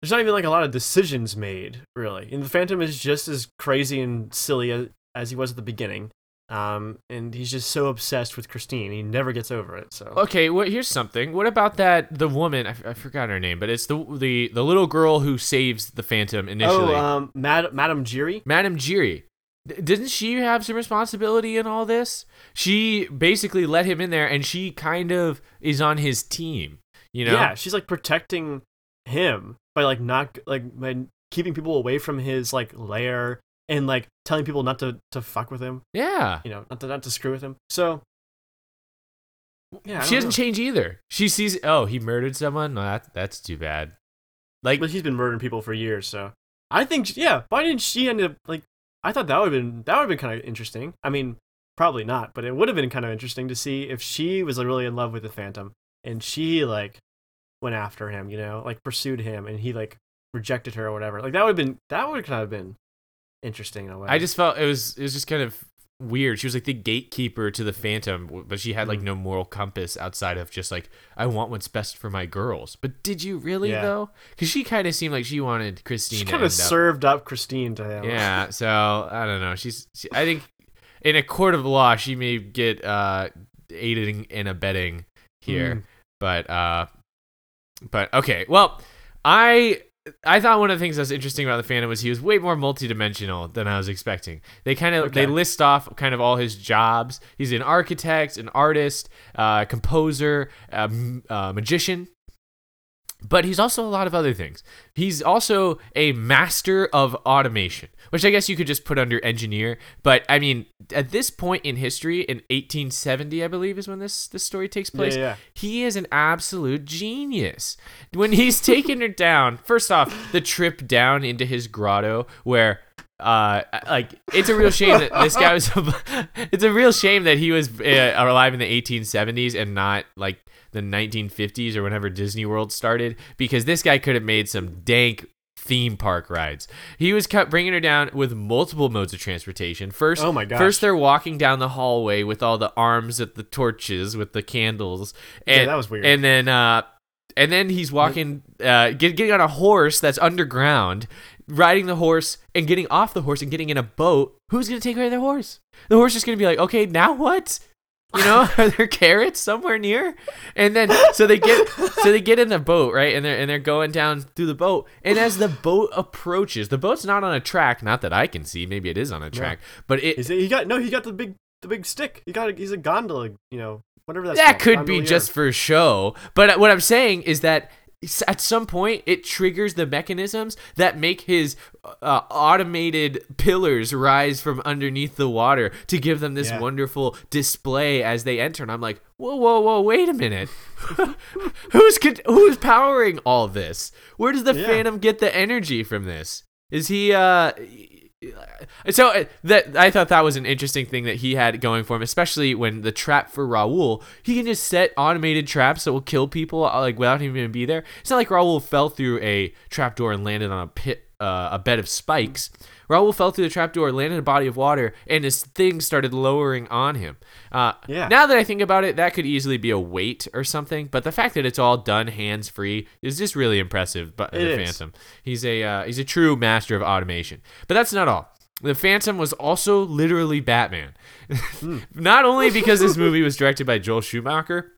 There's not even like a lot of decisions made really. And the Phantom is just as crazy and silly as, he was at the beginning. Um, and he's just so obsessed with Christine. He never gets over it. So Okay, well here's something. What about that the woman? I, f- I forgot her name, but it's the the the little girl who saves the Phantom initially. oh, um, Mad- Madame Giry. Madame Giry. D- Didn't she have some responsibility in all this? She basically let him in there, and she kind of is on his team. You know? Yeah, she's like protecting him by like not like by keeping people away from his like lair and like telling people not to to fuck with him. Yeah. You know, not to not to screw with him. So yeah, she doesn't know. change either. She sees, oh, he murdered someone. No, that that's too bad. Like, But he's been murdering people for years. So I think yeah. Why didn't she end up like? I thought that would have been that would have been kind of interesting. I mean, probably not, but it would have been kind of interesting to see if she was really in love with the Phantom and she like went after him. You know, like pursued him and he like rejected her or whatever. Like that would have been that would have kind of been interesting in a way. I just felt it was it was just kind of weird. She was like the gatekeeper to the Phantom, but she had like Mhm. no moral compass outside of just like I want what's best for my girls. But did you really Yeah. though? Because she kind of seemed like she wanted Christine. she kind of end up- served up Christine to him. Yeah, so I don't know. She's she, I think in a court of law she may get uh aiding and abetting here. Mm. But uh but okay. Well, I I thought one of the things that was interesting about the Phantom was he was way more multidimensional than I was expecting. They kind of they list off kind of all his jobs. He's an architect, an artist, uh, composer, a uh, magician, but he's also a lot of other things. He's also a master of automation, which I guess you could just put under engineer. But I mean, at this point in history, in 1870, I believe is when this this story takes Yeah, place. yeah. He is an absolute genius. When he's taking her down, first off, the trip down into his grotto where uh like it's a real shame that this guy was it's a real shame that he was uh, alive in the 1870s and not like the 1950s or whenever Disney World started because this guy could have made some dank theme park rides. He was cut bringing her down with multiple modes of transportation. First, Oh my gosh. First, they're walking down the hallway with all the arms at the torches with the candles. And, Yeah, that was weird. And then, uh, and then he's walking, uh, get, getting on a horse that's underground, riding the horse and getting off the horse and getting in a boat. Who's gonna take care of the horse? The horse is gonna be like, okay, now what? You know, are there carrots somewhere near? And then so they get so they get in the boat, right? And they're and they're going down through the boat. And as the boat approaches, the boat's not on a track, not that I can see. Maybe it is on a track, but it Is it? He got no. He got the big the big stick. He got. A, he's a gondola. You know, whatever that's. that called, could be gondolier. just for show. But what I'm saying is that at some point it triggers the mechanisms that make his uh, automated pillars rise from underneath the water to give them this Yeah. wonderful display as they enter. And I'm like, whoa, whoa, whoa, wait a minute. who's who's powering all this? Where does the Yeah. Phantom get the energy from this? Is he uh so uh, that I thought that was an interesting thing that he had going for him, especially when the trap for Raoul, he can just set automated traps that will kill people uh, like without him even be there. It's not like Raoul fell through a trapdoor and landed on a pit, uh, a bed of spikes. Raoul fell through the trapdoor, landed in a body of water, and his thing started lowering on him. Uh, Yeah. Now that I think about it, that could easily be a weight or something. But the fact that it's all done hands free is just really impressive. But the is. Phantom, he's a uh, he's a true master of automation. But that's not all. The Phantom was also literally Batman. not only because this movie was directed by Joel Schumacher,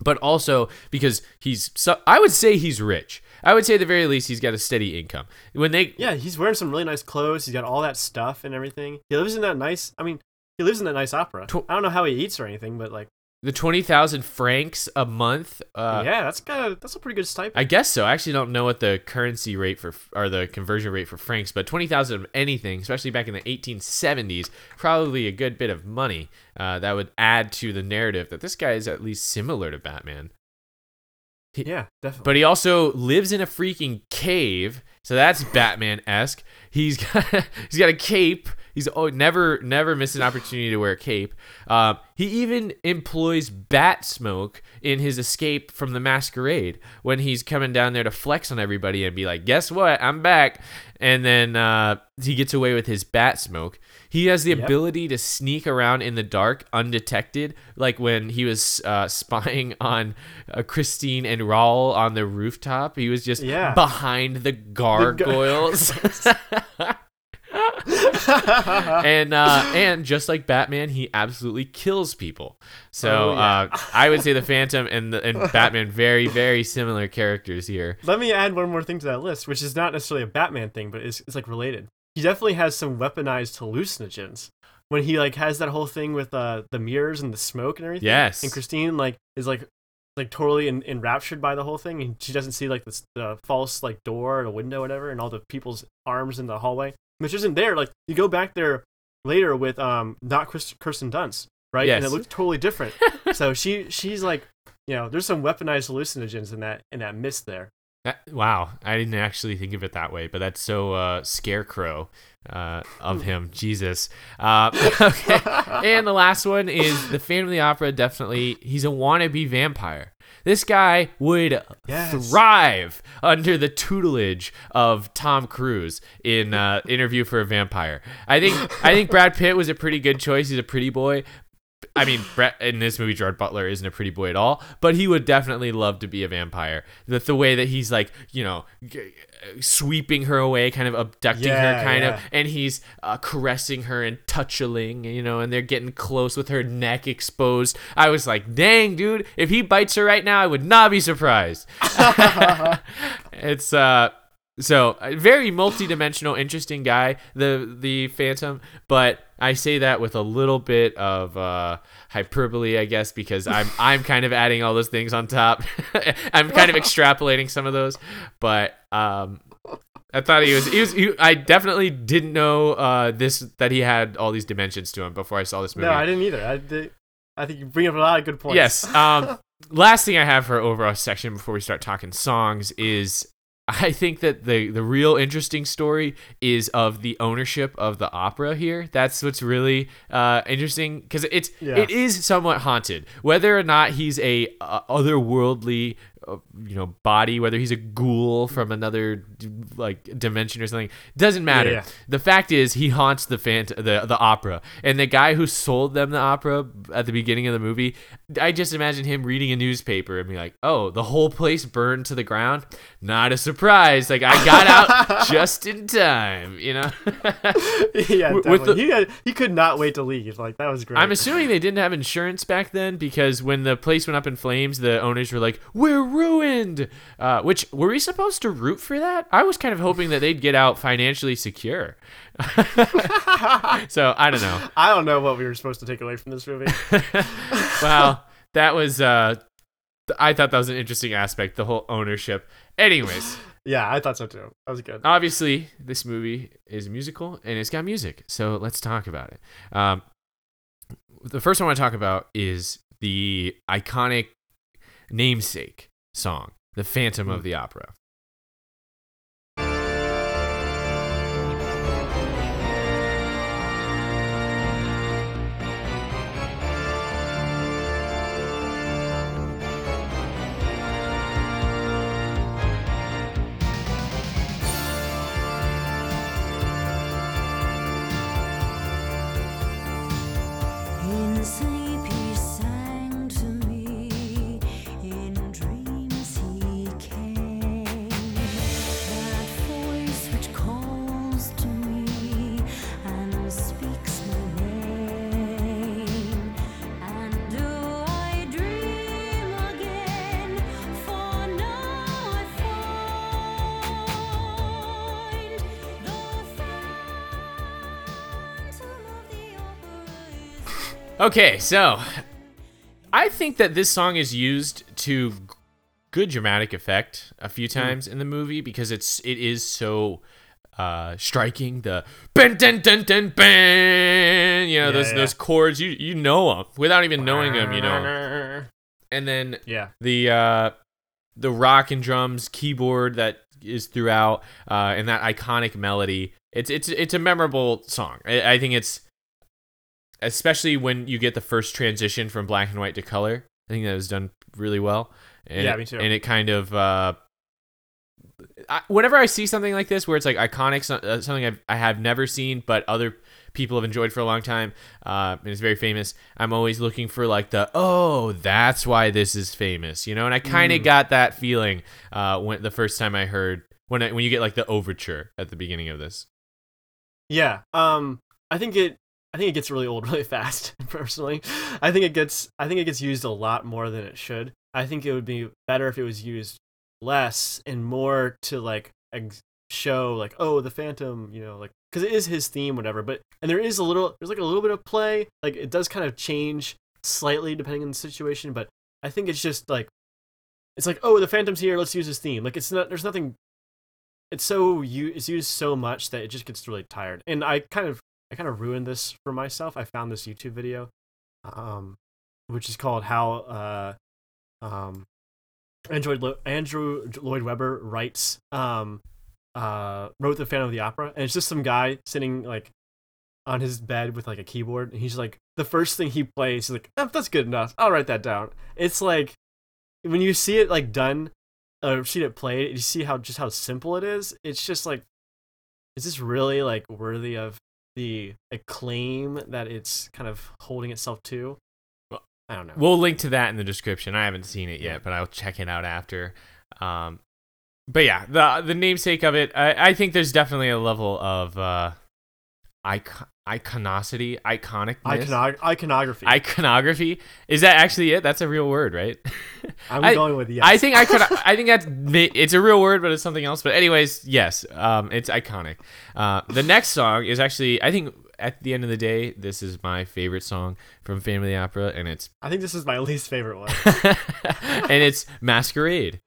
but also because he's so, I would say he's rich. I would say at the very least he's got a steady income. When they Yeah, he's wearing some really nice clothes. He's got all that stuff and everything. He lives in that nice. I mean, he lives in that nice opera. Tw- I don't know how he eats or anything, but like, the twenty thousand francs a month, uh, yeah, that's kind of that's a pretty good stipend. I guess so. I actually don't know what the currency rate for or the conversion rate for francs, but twenty thousand of anything, especially back in the eighteen seventies, probably a good bit of money. Uh, that would add to the narrative that this guy is at least similar to Batman. Yeah, definitely. But he also lives in a freaking cave, so that's Batman esque. He's got he's got a cape. He's oh never never missed an opportunity to wear a cape. Um, he even employs bat smoke in his escape from the masquerade when he's coming down there to flex on everybody and be like, "Guess what? I'm back." And then uh, he gets away with his bat smoke. He has the Yep. ability to sneak around in the dark undetected, like when he was uh, spying on uh, Christine and Raoul on the rooftop. He was just Yeah. behind the gargoyles. and uh, and just like Batman, he absolutely kills people. So Oh, yeah. uh, I would say the Phantom and the, and Batman very very similar characters here. Let me add one more thing to that list, which is not necessarily a Batman thing, but it's, it's like related. He definitely has some weaponized hallucinogens. When he like has that whole thing with uh, the mirrors and the smoke and everything. Yes. And Christine like is like like totally en- enraptured by the whole thing, and she doesn't see like this the false like door or a window, or whatever, and all the people's arms in the hallway, which isn't there. Like you go back there later with um not Chris, Kirsten Dunst, right? Yes. And it looks totally different. so she she's like you know there's some weaponized hallucinogens in that in that mist there. That- wow, I didn't actually think of it that way, but that's so uh, scarecrow uh, of him. Jesus. Uh, okay. and the last one is the the Opera. Definitely, he's a wannabe vampire. This guy would Yes. thrive under the tutelage of Tom Cruise in uh, Interview for a Vampire. I think I think Brad Pitt was a pretty good choice. He's a pretty boy. I mean, Brett, in this movie, Gerard Butler isn't a pretty boy at all, but he would definitely love to be a vampire. The, the way that he's like, you know, g- sweeping her away, kind of abducting Yeah, her, kind yeah. of, and he's uh, caressing her and touching, you know, and they're getting close with her neck exposed. I was like, dang, dude, if he bites her right now, I would not be surprised. it's uh so a very multi-dimensional interesting guy the the phantom but i say that with a little bit of uh hyperbole i guess because i'm i'm kind of adding all those things on top i'm kind of extrapolating some of those but um I thought he was. He was. He, I definitely didn't know uh, this that he had all these dimensions to him before I saw this movie. No, I didn't either. I did, I think you bring up a lot of good points. Yes. Um, last thing I have for our overall section before we start talking songs is I think that the the real interesting story is of the ownership of the opera here. That's what's really uh, interesting because it's Yeah. it is somewhat haunted. Whether or not he's a uh, otherworldly you know body, whether he's a ghoul from another like dimension or something, doesn't matter. yeah. The fact is, he haunts the fant- the the opera, and the guy who sold them the opera at the beginning of the movie, I just imagine him reading a newspaper and be like, "Oh, the whole place burned to the ground. Not a surprise. Like I got out just in time." You know. yeah, definitely. with the- he, had, he could not wait to leave. Like that was great. I'm assuming they didn't have insurance back then because when the place went up in flames, the owners were like, "We're ruined." Uh, which were we supposed to root for that? I was kind of hoping that they'd get out financially secure. so I don't know. I don't know what we were supposed to take away from this movie. Well, that was. Uh, I thought that was an interesting aspect, the whole ownership. Anyways, yeah, I thought so too. That was good. obviously this movie is a musical and it's got music, so let's talk about it. Um, the first one I want to talk about is the iconic namesake song, "The Phantom of hmm. the Opera." Okay, so I think that this song is used to good dramatic effect a few times in the movie because it's it is so uh striking the ben den den den ben you know Yeah, those yeah. those chords you you know them without even knowing them you know and then Yeah. the uh the rock and drums keyboard that is throughout uh and that iconic melody it's it's it's a memorable song i, I think it's especially when you get the first transition from black and white to color i think that was done really well and Yeah, it- me too. and it kind of uh I, whenever I see something like this, where it's like iconic, uh, something I've, I have never seen, but other people have enjoyed for a long time, uh, and it's very famous. I'm always looking for like the oh, that's why this is famous, you know. And I kind of Mm. got that feeling uh, when the first time I heard when I, when you get like the overture at the beginning of this. Yeah. Um I think it I think it gets really old really fast, personally. I think it gets I think it gets used a lot more than it should. I think it would be better if it was used less and more to like ex- show like oh the phantom, you know, like cuz it is his theme whatever, but and there is a little there's like a little bit of play, like it does kind of change slightly depending on the situation, but I think it's just like it's like oh the phantom's here, let's use his theme. Like it's not there's nothing it's so you it's used so much that it just gets really tired. And I kind of I kind of ruined this for myself. I found this YouTube video, um, which is called "How uh, um, Android Lo- Andrew Lloyd Webber writes um, uh, wrote the Phantom of the Opera," and it's just some guy sitting like on his bed with like a keyboard, and he's like the first thing he plays, he's like, oh, "That's good enough. I'll write that down." It's like when you see it like done, or see it played, you see how just how simple it is. It's just like, is this really like worthy of the acclaim that it's kind of holding itself to? Well, I don't know. We'll link to that in the description. I haven't seen it yet, but I'll check it out after. Um, but yeah, the the namesake of it, I, I think there's definitely a level of uh, icon- iconicity, iconicness. Iconog- iconography. iconography is that actually it that's a real word right I'm I- going with yes. i think i could i think that's it's a real word but it's something else but anyways yes um it's iconic uh the next song is actually i think at the end of the day this is my favorite song from Family opera and it's I think this is my least favorite one. and it's masquerade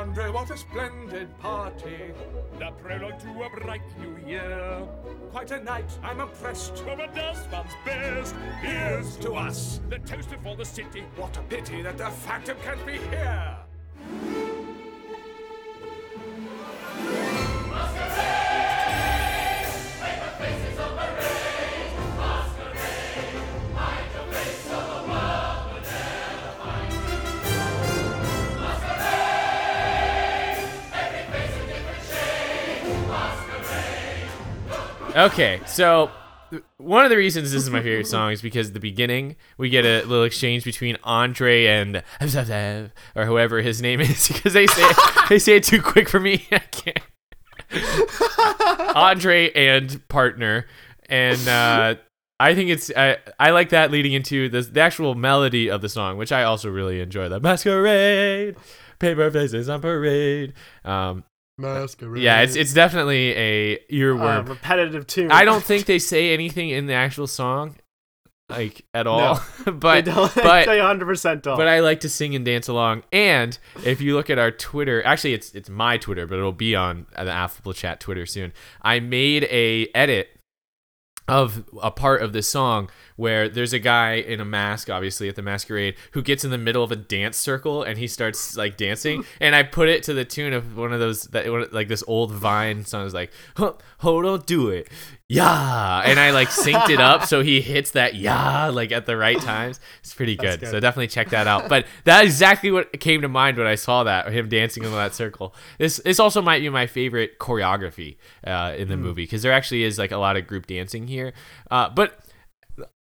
Andre, what a splendid party. The prologue to a bright new year. Quite a night, I'm impressed. Whoever does one's best, here's to us. The toast for the city. What a pity that the phantom can't be here. Okay, so one of the reasons this is my favorite song is because at the beginning we get a little exchange between Andre and or whoever his name is because they say they say it too quick for me. I can't. Andre and partner, and uh, I think it's I, I like that leading into the the actual melody of the song, which I also really enjoy. The masquerade, paper faces on parade. Um, Masquerade. yeah, it's it's definitely a uh, earworm. repetitive tune. I don't think they say anything in the actual song, like at all. they but don't. but they 100% don't. but I like to sing and dance along. And if you look at our Twitter, actually it's it's my Twitter, but it'll be on the Affable Chat Twitter soon. I made a edit of a part of this song where there's a guy in a mask obviously at the masquerade who gets in the middle of a dance circle and he starts like dancing. And i put it to the tune of one of those that like this old vine song. Is like huh, hold on do it yeah and i like synced it up so he hits that yeah like at the right times it's pretty good. good. so definitely check that out but that's exactly what came to mind when i saw that him dancing in that circle this this also might be my favorite choreography uh, in the Hmm. movie because there actually is like a lot of group dancing here uh, but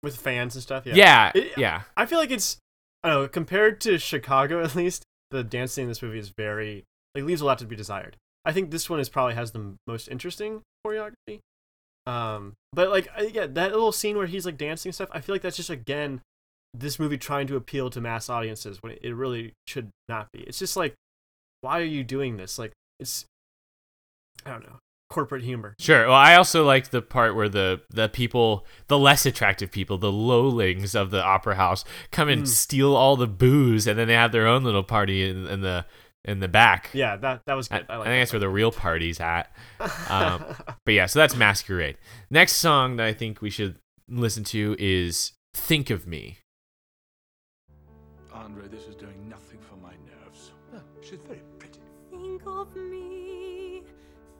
with fans and stuff. Yeah. yeah It- yeah I feel like it's I don't know, compared to Chicago at least, the dancing in this movie is very like leaves a lot to be desired. I think this one is probably has the most interesting choreography. Um, but like yeah, that little scene where he's like dancing and stuff, I feel like that's just again this movie trying to appeal to mass audiences when it, it really should not be. It's just like why are you doing this? Like it's I don't know. corporate humor. Sure. Well, I also liked the part where the the people, the less attractive people, the lowlings of the opera house, come and Mm. steal all the booze, and then they have their own little party in, in the in the back. Yeah, that that was I, good. I, I like think that's where the real party's at. Um, but yeah, so that's Masquerade. Next song that I think we should listen to is "Think of Me." Andre, this is doing nothing for my nerves. Oh, she's very pretty. Think of me,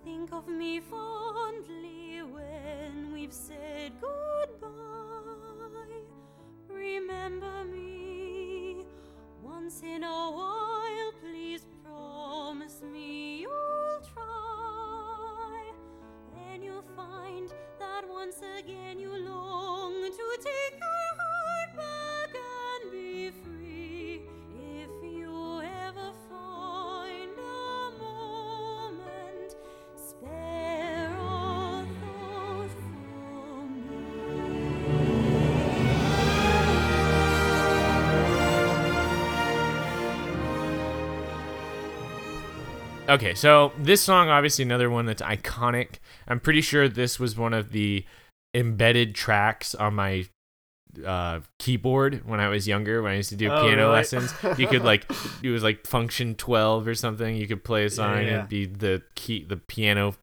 think of me fondly when we've said goodbye. Remember me once in a while, please promise me you'll try. Then you'll find that once again you long to take your heart back Okay, so this song obviously another one that's iconic. I'm pretty sure this was one of the embedded tracks on my uh, keyboard when I was younger. When I used to do Oh, piano really? lessons, you could like it was like function 12 or something. You could play a song yeah. and be the key, the piano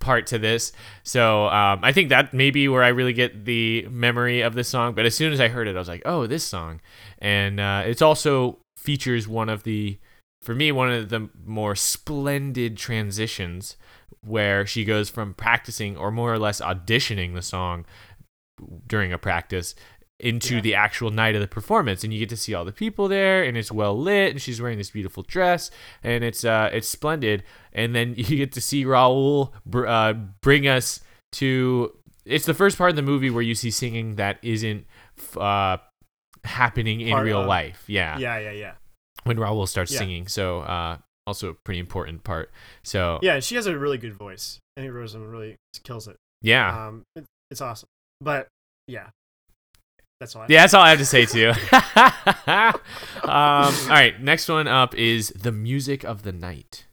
part to this. So um, I think that may be where I really get the memory of this song. But as soon as I heard it, I was like, oh, this song, and uh, it's also features one of the for me one of the more splendid transitions where she goes from practicing or more or less auditioning the song during a practice into Yeah. the actual night of the performance. And you get to see all the people there and it's well lit and she's wearing this beautiful dress and it's uh it's splendid. And then you get to see Raoul br- uh, bring us to it's the first part of the movie where you see singing that isn't f- uh happening in Part real of- life. Yeah. Yeah, yeah, yeah. When Raoul starts Yeah. singing. So uh, also a pretty important part. So Yeah, she has a really good voice. Emmy Rossum really kills it. yeah, Um, it, it's awesome. But yeah, that's all. I yeah, that's all I have to say too. um, all right, next one up is the music of the night.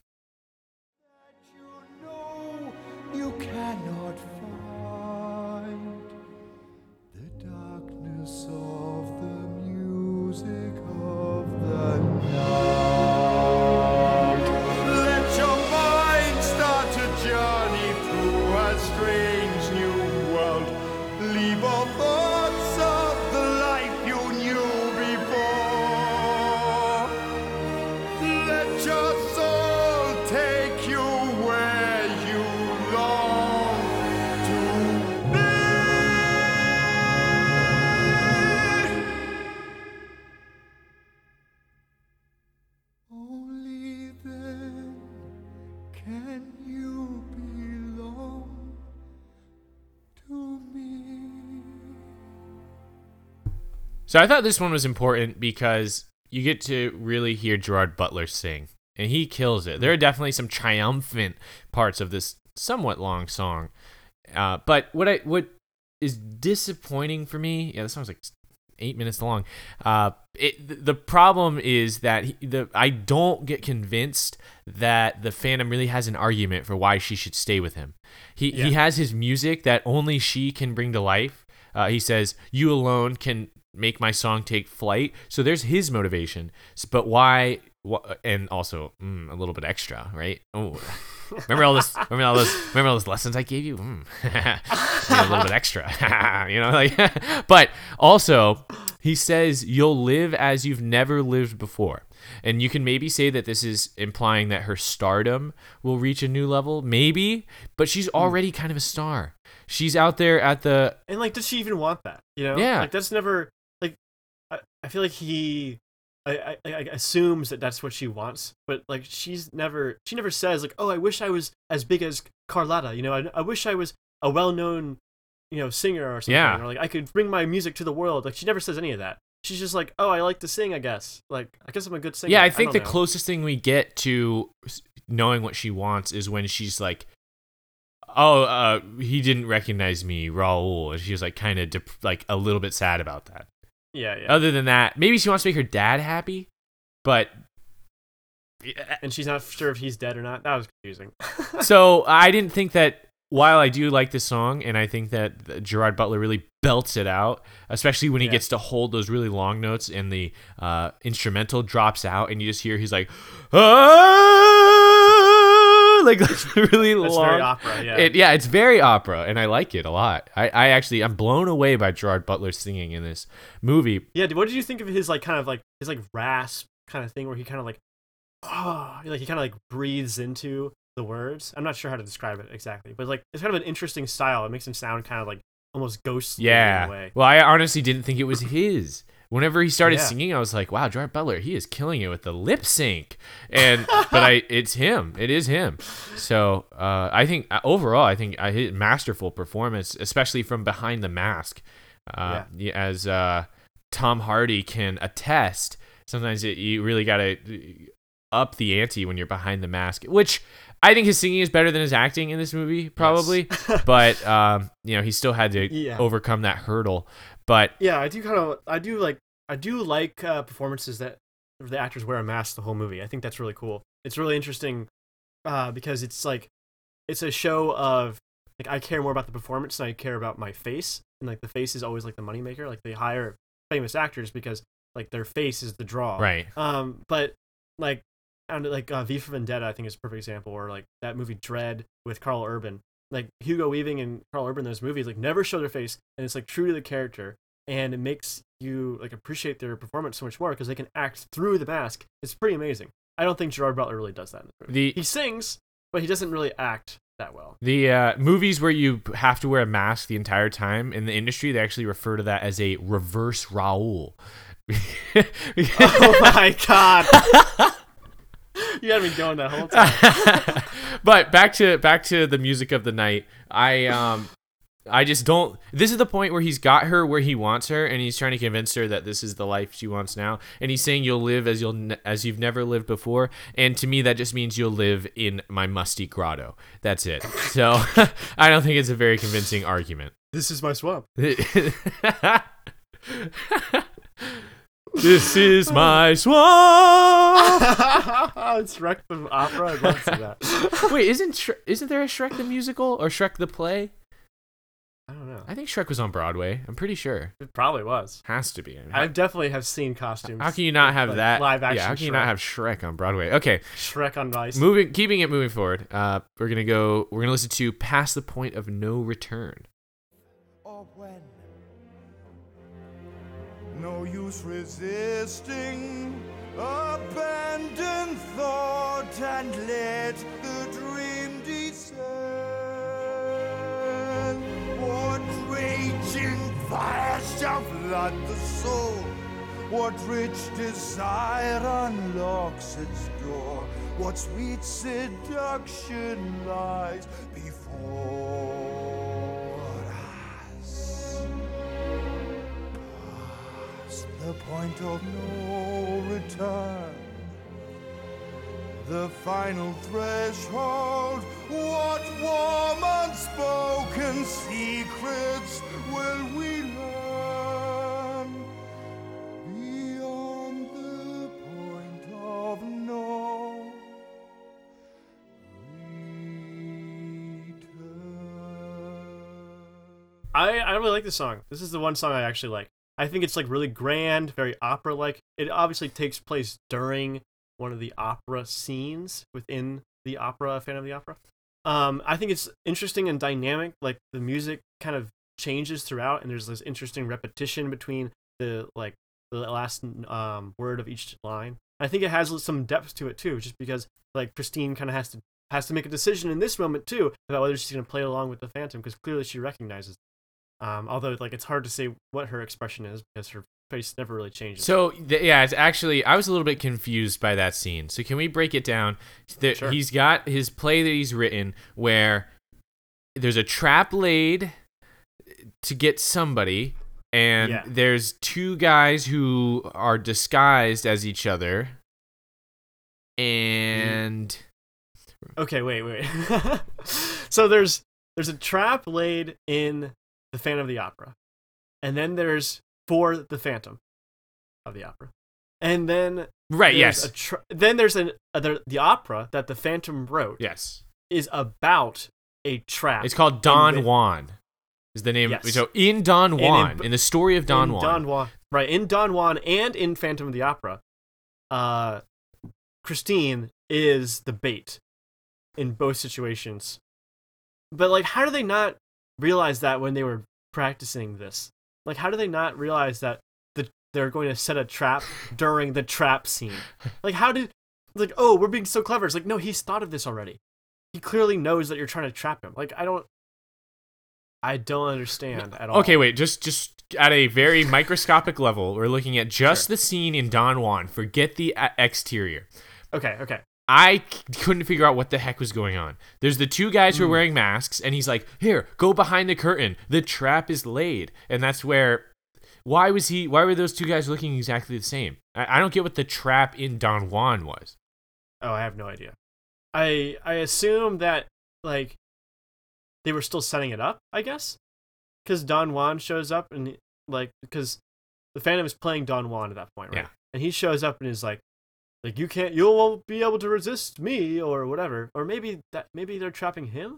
So I thought this one was important because you get to really hear Gerard Butler sing, and he kills it. There are definitely some triumphant parts of this somewhat long song, uh, but what I what is disappointing for me, yeah, this song's like eight minutes long. Uh, it, the problem is that he, the I don't get convinced that the Phantom really has an argument for why she should stay with him. He he has his music that only she can bring to life. Uh, he says, "You alone can make my song take flight." So there's his motivation. But why? wh- And also mm, a little bit extra, right? Oh, remember all this? Remember all those? Remember all those lessons I gave you? Mm. A little bit extra, you know. Like, but also, he says you'll live as you've never lived before. And you can maybe say that this is implying that her stardom will reach a new level, maybe, but she's Hmm. already kind of a star. She's out there at the And like, does she even want that? You know? Yeah. Like that's never. I, I feel like he, I, I, I assumes that that's what she wants, but like she's never, she never says like, oh, I wish I was as big as Carlotta. You know, I, I wish I was a well-known, you know, singer or something. Yeah. Or like I could bring my music to the world. Like she never says any of that. She's just like, oh, I like to sing. I guess. Like I guess I'm a good singer. Yeah, I think the know. closest thing we get to knowing what she wants is when she's like, "Oh, uh, he didn't recognize me, Raoul," and she was like, kind of dep- like a little bit sad about that. Yeah, yeah. Other than that, maybe she wants to make her dad happy, but and she's not sure if he's dead or not. That was confusing. so I didn't think that while I do like this song and I think that Gerard Butler really belts it out, especially when he Yeah. gets to hold those really long notes and the uh, instrumental drops out and you just hear he's like, ah! like really That's long. very opera. Yeah. It, yeah, it's very opera, and I like it a lot. I, I actually I'm blown away by Gerard Butler singing in this movie. Yeah, what did you think of his like kind of like his like rasp kind of thing where he kind of like oh like he kind of like breathes into the words. I'm not sure how to describe it exactly, but like it's kind of an interesting style. It makes him sound kind of like almost ghostly in a Yeah. way. Well, I honestly didn't think it was his. Whenever he started Yeah. singing, I was like, "Wow, Gerard Butler, he is killing it with the lip sync." And but I, it's him. It is him. So uh, I think uh, overall, I think I hit masterful performance, especially from behind the mask, uh, yeah, as uh, Tom Hardy can attest. Sometimes it, you really got to up the ante when you're behind the mask, which I think his singing is better than his acting in this movie, probably. but um, you know, he still had to Yeah. overcome that hurdle. But Yeah, I do kind of I do like I do like uh, performances that the actors wear a mask the whole movie. I think that's really cool. It's really interesting uh, because it's like it's a show of like I care more about the performance than I care about my face, and like the face is always like the moneymaker. Like they hire famous actors because like their face is the draw. right, Um, but like and like uh, V for Vendetta, I think is a perfect example, or like that movie Dread with Karl Urban. Like Hugo Weaving and Karl Urban, in those movies like never show their face, and it's like true to the character, and it makes you like appreciate their performance so much more because they can act through the mask. It's pretty amazing. I don't think Gerard Butler really does that. In the movie. the He sings, but he doesn't really act that well. the uh, movies where you have to wear a mask the entire time in the industry, they actually refer to that as a reverse Raoul. oh my god! you had me going that whole time. but back to back to the music of the night. I um I just don't this is the point where he's got her where he wants her and he's trying to convince her that this is the life she wants now and he's saying you'll live as you'll as you've never lived before and to me that just means you'll live in my musty grotto. That's it. So I don't think it's a very convincing argument. This is my swamp. this is my swamp. it's Shrek the opera. I'd love to see that. Wait, isn't Shre- isn't there a Shrek the musical or Shrek the play? I don't know. I think Shrek was on Broadway. I'm pretty sure. It probably was. Has to be. I mean, I definitely have seen costumes. how can you not have like that? live action yeah, how can you not have Shrek on Broadway? Okay, Shrek on Vice. moving, keeping it moving forward. Uh, we're gonna go. We're gonna listen to "Past the Point of No Return." No use resisting, abandon thought and let the dream descend. What raging fire shall flood the soul? What rich desire unlocks its door? What sweet seduction lies before the point of no return. The final threshold. What warm, unspoken secrets will we learn? Beyond the point of no return. I, I really like this song. This is the one song I actually like. I think it's like really grand, very opera like. It obviously takes place during one of the opera scenes within the opera, Fan of the Opera. Um, I think it's interesting and dynamic. Like the music kind of changes throughout, and there's this interesting repetition between the like the last um, word of each line. I think it has some depth to it too, just because like Christine kind of has to has to make a decision in this moment too about whether she's going to play along with the Phantom because clearly she recognizes. Um, although like it's hard to say what her expression is because her face never really changes. So th- yeah, it's actually I was a little bit confused by that scene. So can we break it down? There, Sure. He's got his play that he's written where there's a trap laid to get somebody, and Yeah. there's two guys who are disguised as each other, and Okay, wait, wait. so there's there's a trap laid in the Phantom of the Opera, and then there's for the Phantom of the Opera, and then Right. Yes. a tra- then there's an uh, the, the opera that the Phantom wrote yes. is about a trap. It's called Don Juan. Is the name? Yes. So in Don in- Juan, in, the story of Don in Juan, Don Juan, right? In Don Juan and in Phantom of the Opera, uh, Christine is the bait in both situations. But like, how do they not realize that when they were practicing this? Like, how do they not realize that the they're going to set a trap during the trap scene? Like, how did like oh we're being so clever? It's like no, he's thought of this already. He clearly knows that you're trying to trap him. Like, I don't. I don't understand at all. Okay, wait. Just just at a very microscopic level, we're looking at just Sure. the scene in Don Juan. Forget the uh, exterior. Okay. Okay. I couldn't figure out what the heck was going on. There's the two guys who are hmm. wearing masks, and he's like, "Here, go behind the curtain. The trap is laid." And that's where. Why was he? Why were those two guys looking exactly the same? I, I don't get what the trap in Don Juan was. Oh, I have no idea. I I assume that like they were still setting it up, I guess, because Don Juan shows up and like because the Phantom is playing Don Juan at that point, right? Yeah. And he shows up and is like, like you can't, you won't be able to resist me or whatever, or maybe that maybe they're trapping him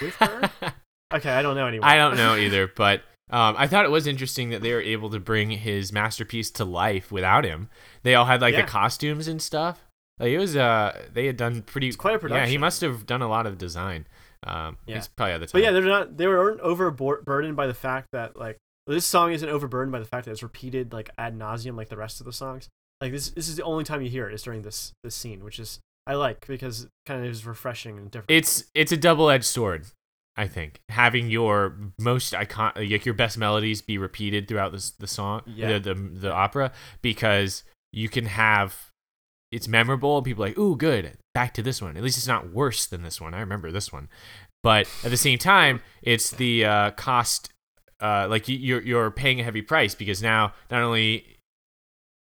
with her. okay, I don't know anymore. I don't know either, but um, I thought it was interesting that they were able to bring his masterpiece to life without him. They all had like Yeah. the costumes and stuff. Like it was, uh, they had done pretty. It's quite a production. Yeah, he must have done a lot of design. Um, Yeah. he's probably at the time. But yeah, they're not. They weren't overburdened by the fact that like this song isn't overburdened by the fact that it's repeated like ad nauseum like the rest of the songs. Like this, this is the only time you hear it is during this this scene, which is I like because it kind of is refreshing and different. it's it's a double edged sword. I think having your most icon, like your best melodies, be repeated throughout this the song, Yeah. the, the the opera, because you can have it's memorable. and People are like, ooh, good. Back to this one. At least it's not worse than this one. I remember this one, but at the same time, it's the uh, cost. Uh, like you, you're you're paying a heavy price because now not only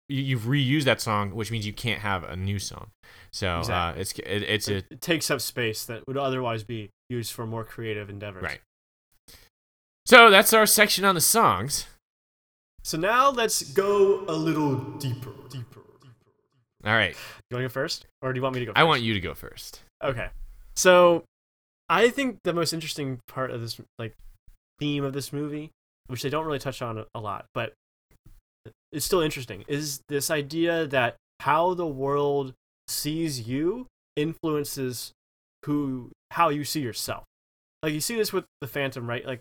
you've reused that song, which means you can't have a new song. So Exactly. uh, it's it, it's a it, it takes up space that would otherwise be used for more creative endeavors. Right. So that's our section on the songs. So now let's go a little deeper, deeper, deeper. All right. You want to go first, or do you want me to go? First? I want you to go first. Okay. So I think the most interesting part of this like theme of this movie, which they don't really touch on a lot, but it's still interesting, is this idea that how the world sees you influences who how you see yourself. Like you see this with the Phantom, right? Like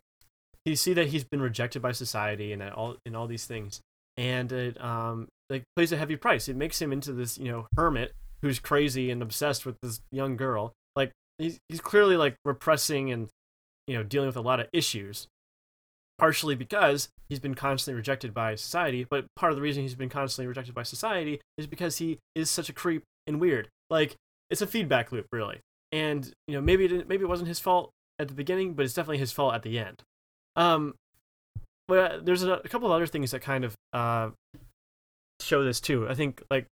you see that he's been rejected by society and all and all these things. And it um like plays a heavy price. It makes him into this, you know, hermit who's crazy and obsessed with this young girl. Like he's he's clearly like repressing and you know dealing with a lot of issues. Partially because he's been constantly rejected by society, but part of the reason he's been constantly rejected by society is because he is such a creep and weird. Like it's a feedback loop, really. And you know maybe it maybe it wasn't his fault at the beginning, but it's definitely his fault at the end. Um, but there's a, a couple of other things that kind of uh show this too. I think like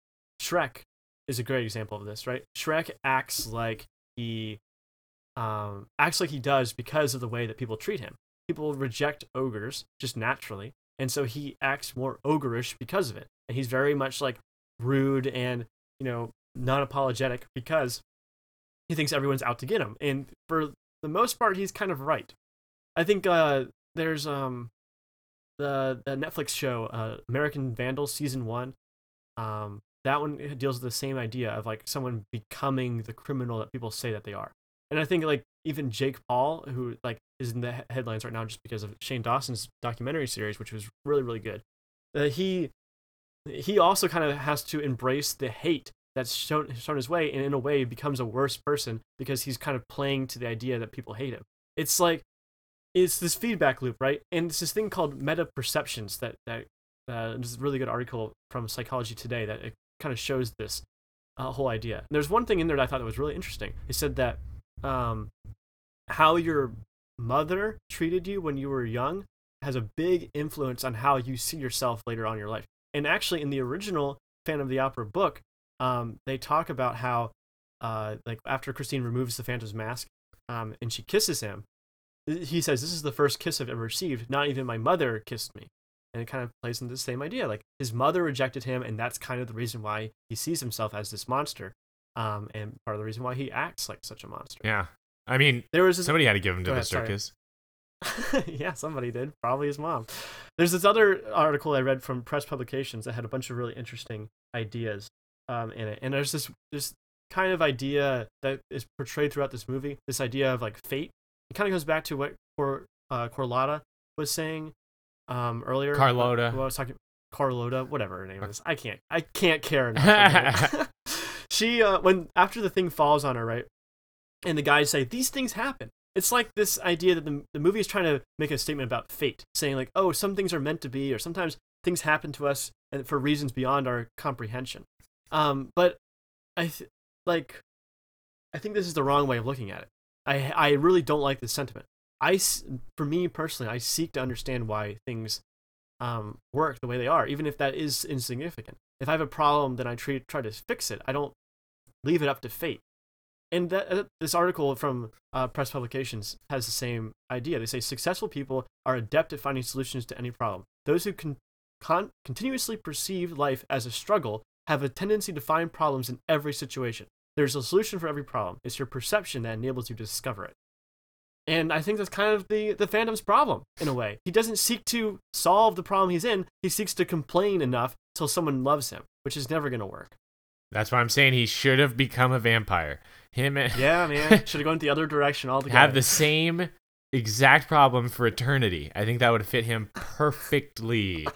Shrek is a great example of this, right? Shrek acts like he um acts like he does because of the way that people treat him. People reject ogres just naturally, and so he acts more ogreish because of it. And he's very much like rude and, you know, non-apologetic because he thinks everyone's out to get him. And for the most part he's kind of right. I think uh there's um the the Netflix show uh, American Vandal season one. Um, that one deals with the same idea of like someone becoming the criminal that people say that they are. And I think like even Jake Paul, who like is in the headlines right now just because of Shane Dawson's documentary series, which was really really good. Uh, he he also kind of has to embrace the hate that's shown shown his way, and in a way becomes a worse person because he's kind of playing to the idea that people hate him. It's like it's this feedback loop, right? And it's this thing called meta perceptions that that uh, there's a really good article from Psychology Today that it kind of shows this uh, whole idea. And there's one thing in there that I thought that was really interesting. It said that um, how your mother treated you when you were young has a big influence on how you see yourself later on in your life. And actually, in the original Phantom of the Opera book, um, they talk about how, uh, like after Christine removes the Phantom's mask, um, and she kisses him, he says, "This is the first kiss I've ever received. Not even my mother kissed me." and it kind of plays into the same idea. Like his mother rejected him, and that's kind of the reason why he sees himself as this monster, um, and part of the reason why he acts like such a monster. Yeah. I mean, There was this somebody had to give him to Go the ahead, circus. yeah, somebody did. Probably his mom. There's this other article I read from Press Publications that had a bunch of really interesting ideas um, in it, and there's this this kind of idea that is portrayed throughout this movie. This idea of like fate. It kind of goes back to what Cor, uh, Corlata was saying um, earlier. Carlota. Who I was talking. Carlota, whatever her name is. I can't. I can't care enough. She uh, when after the thing falls on her, right, and the guys say these things happen. It's like this idea that the, the movie is trying to make a statement about fate, saying like, oh, some things are meant to be, or sometimes things happen to us and for reasons beyond our comprehension. Um, but I th- like, I think this is the wrong way of looking at it. I I really don't like this sentiment. I for me personally, I seek to understand why things um, work the way they are, even if that is insignificant. If I have a problem, then I try, try to fix it. I don't leave it up to fate. And that, uh, this article from uh, Press Publications has the same idea. They say successful people are adept at finding solutions to any problem. Those who con- continuously perceive life as a struggle have a tendency to find problems in every situation. There's a solution for every problem. It's your perception that enables you to discover it. And I think that's kind of the, the Phantom's problem, in a way. He doesn't seek to solve the problem he's in, he seeks to complain enough till someone loves him, which is never going to work. That's why I'm saying he should have become a vampire. Him and Yeah, man. Should have gone the other direction altogether. have the same exact problem for eternity. I think that would fit him perfectly.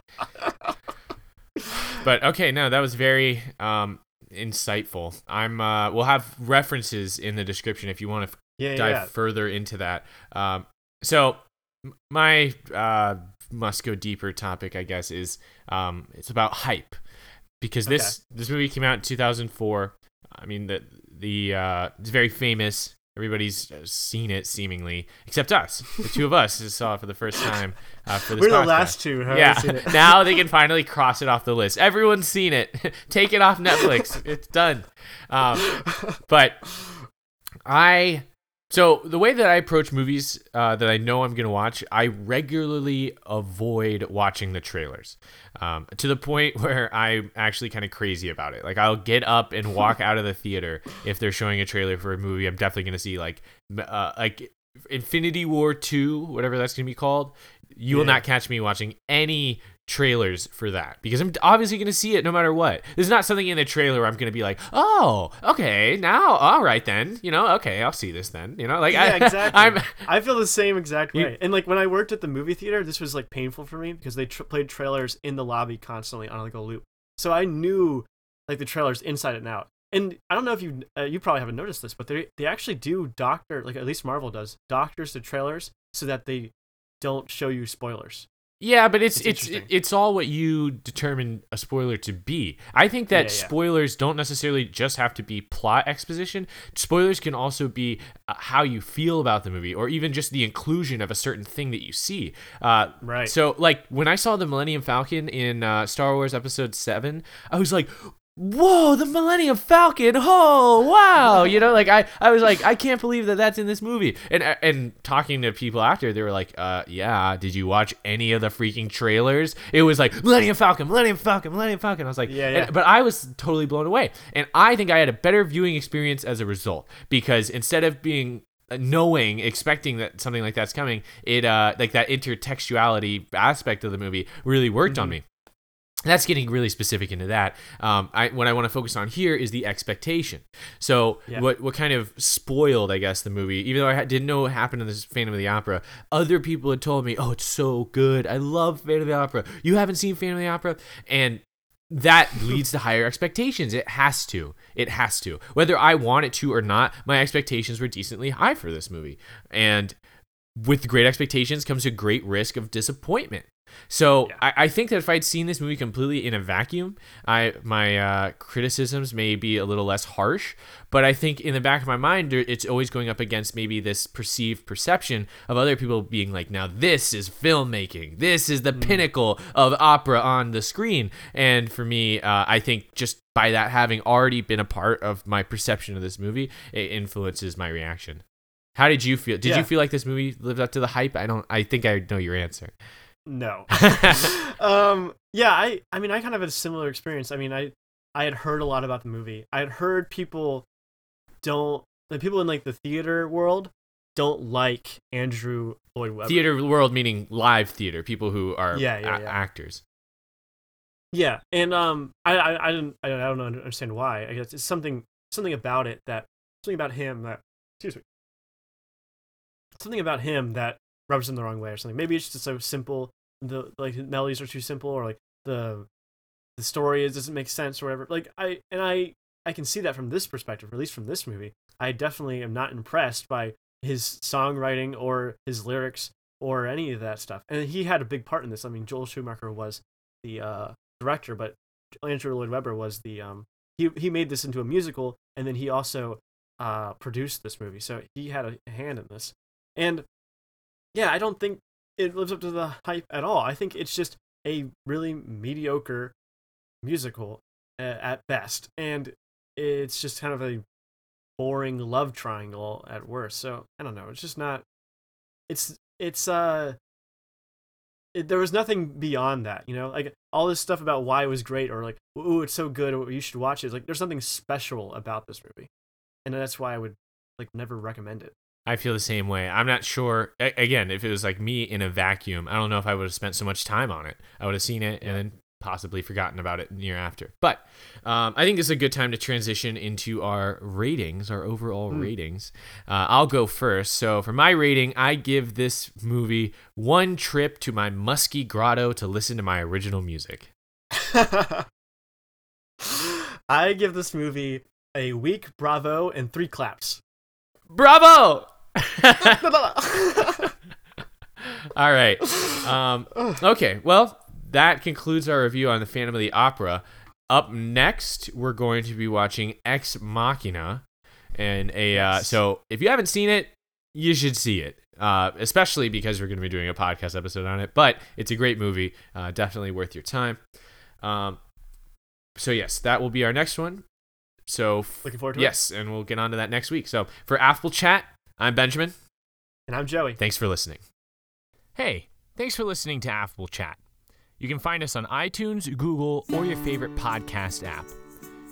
but okay, no, that was very um insightful. I'm uh we'll have references in the description if you want to yeah, dive yeah. further into that. Um so my uh must go deeper topic I guess is um it's about hype because this this movie came out in 2004. I mean the the uh it's very famous. Everybody's uh, seen it seemingly, except us. The two of us just saw it for the first time uh, for this. We're the last two. Yeah, seen it. now they can finally cross it off the list. Everyone's seen it. Take it off Netflix. it's done. Um, but I so the way that I approach movies uh, that I know I'm gonna watch, I regularly avoid watching the trailers um, to the point where I'm actually kind of crazy about it. Like I'll get up and walk out of the theater if they're showing a trailer for a movie I'm definitely gonna see, like uh, like Infinity War Two, whatever that's gonna be called. You will not catch me watching any trailers for that because I'm obviously going to see it no matter what. There's not something in the trailer where I'm going to be like, "Oh, okay, now all right then." You know, okay, I'll see this then. You know, like yeah, I, exactly. I'm I feel the same exact You- way. and like when I worked at the movie theater, this was like painful for me because they tr- played trailers in the lobby constantly on like a loop. So I knew like the trailers inside and out. And I don't know if you uh, you probably haven't noticed this, but they they actually do doctor like at least Marvel does doctors the trailers so that they don't show you spoilers. Yeah, but it's It's it's it's all what you determine a spoiler to be. I think that Yeah, yeah. spoilers don't necessarily just have to be plot exposition. Spoilers can also be uh, how you feel about the movie, or even just the inclusion of a certain thing that you see. Uh, Right. So, like when I saw the Millennium Falcon in uh, Star Wars Episode Seven, I was like. Whoa, the Millennium Falcon! Oh, wow! You know, like I, I was like, I can't believe that that's in this movie. And uh, and talking to people after, they were like, uh, yeah. Did you watch any of the freaking trailers? It was like Millennium Falcon, Millennium Falcon, Millennium Falcon. I was like, Yeah, and- yeah. but I was totally blown away, and I think I had a better viewing experience as a result because instead of being uh, knowing expecting that something like that's coming it uh like that intertextuality aspect of the movie really worked on me that's getting really specific into that. Um, I, what I want to focus on here is the expectation. So, Yeah. what what kind of spoiled, I guess, the movie? Even though I ha- didn't know what happened in this Phantom of the Opera, other people had told me, "Oh, it's so good. I love Phantom of the Opera. You haven't seen Phantom of the Opera?" And that leads to higher expectations. It has to. It has to. Whether I want it to or not, my expectations were decently high for this movie. And with great expectations comes a great risk of disappointment. So I, I think that if I'd seen this movie completely in a vacuum, I my uh, criticisms may be a little less harsh. But I think in the back of my mind, it's always going up against maybe this perceived perception of other people being like, "Now this is filmmaking. This is the pinnacle of opera on the screen." And for me, uh, I think just by that having already been a part of my perception of this movie, it influences my reaction. How did you feel? Did Yeah. you feel like this movie lived up to the hype? I don't. I think I know your answer. No. um, yeah, I, I mean, I kind of had a similar experience. I mean, I, I had heard a lot about the movie. I had heard people don't, the people in like the theater world don't like Andrew Lloyd Webber. theater world meaning live theater, people who are Yeah, yeah, a- yeah. actors. Yeah, and um, I, I, I didn't, I don't understand why. I guess it's something, something about it that, something about him that, excuse me, something about him that rubs him the wrong way or something. Maybe it's just so simple. The like melodies are too simple, or like the the story is doesn't make sense or whatever. Like I and I I can see that from this perspective, at least from this movie. I definitely am not impressed by his songwriting or his lyrics or any of that stuff. And he had a big part in this. I mean, Joel Schumacher was the uh, director, but Andrew Lloyd Webber was the um he he made this into a musical, and then he also uh produced this movie, so he had a hand in this. And yeah, I don't think it lives up to the hype at all. I think it's just a really mediocre musical uh, at best, and it's just kind of a boring love triangle at worst. So I don't know. It's just not. It's it's uh. It, there was nothing beyond that, you know, like all this stuff about why it was great or like, ooh, it's so good, or you should watch it. It's like, there's something special about this movie, and that's why I would like never recommend it. I feel the same way. I'm not sure. a- Again, if it was like me in a vacuum, I don't know if I would have spent so much time on it. I would have seen it and then possibly forgotten about it year after. But um, I think this is a good time to transition into our ratings, our overall ratings. Uh, I'll go first. So for my rating, I give this movie one trip to my musky grotto to listen to my original music. I give this movie a weak bravo and three claps. Bravo! All right. Um, okay. Well, that concludes our review on the Phantom of the Opera. Up next, we're going to be watching Ex Machina, and a uh, so if you haven't seen it, you should see it. Uh, especially because we're going to be doing a podcast episode on it. But it's a great movie, uh, definitely worth your time. Um, so yes, that will be our next one. So Looking forward to it. yes, and we'll get on to that next week. So for Affable Chat, I'm Benjamin. And I'm Joey. Thanks for listening. Hey, thanks for listening to Affable Chat. You can find us on iTunes, Google, or your favorite podcast app.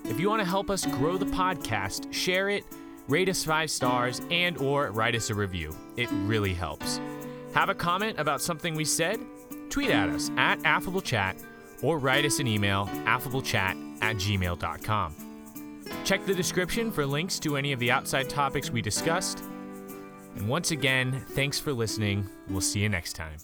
If you want to help us grow the podcast, share it, rate us five stars, and or write us a review. It really helps. Have a comment about something we said? Tweet at us at Affable Chat or write us an email, affablechat at gmail.com. Check the description for links to any of the outside topics we discussed. And once again, thanks for listening. We'll see you next time.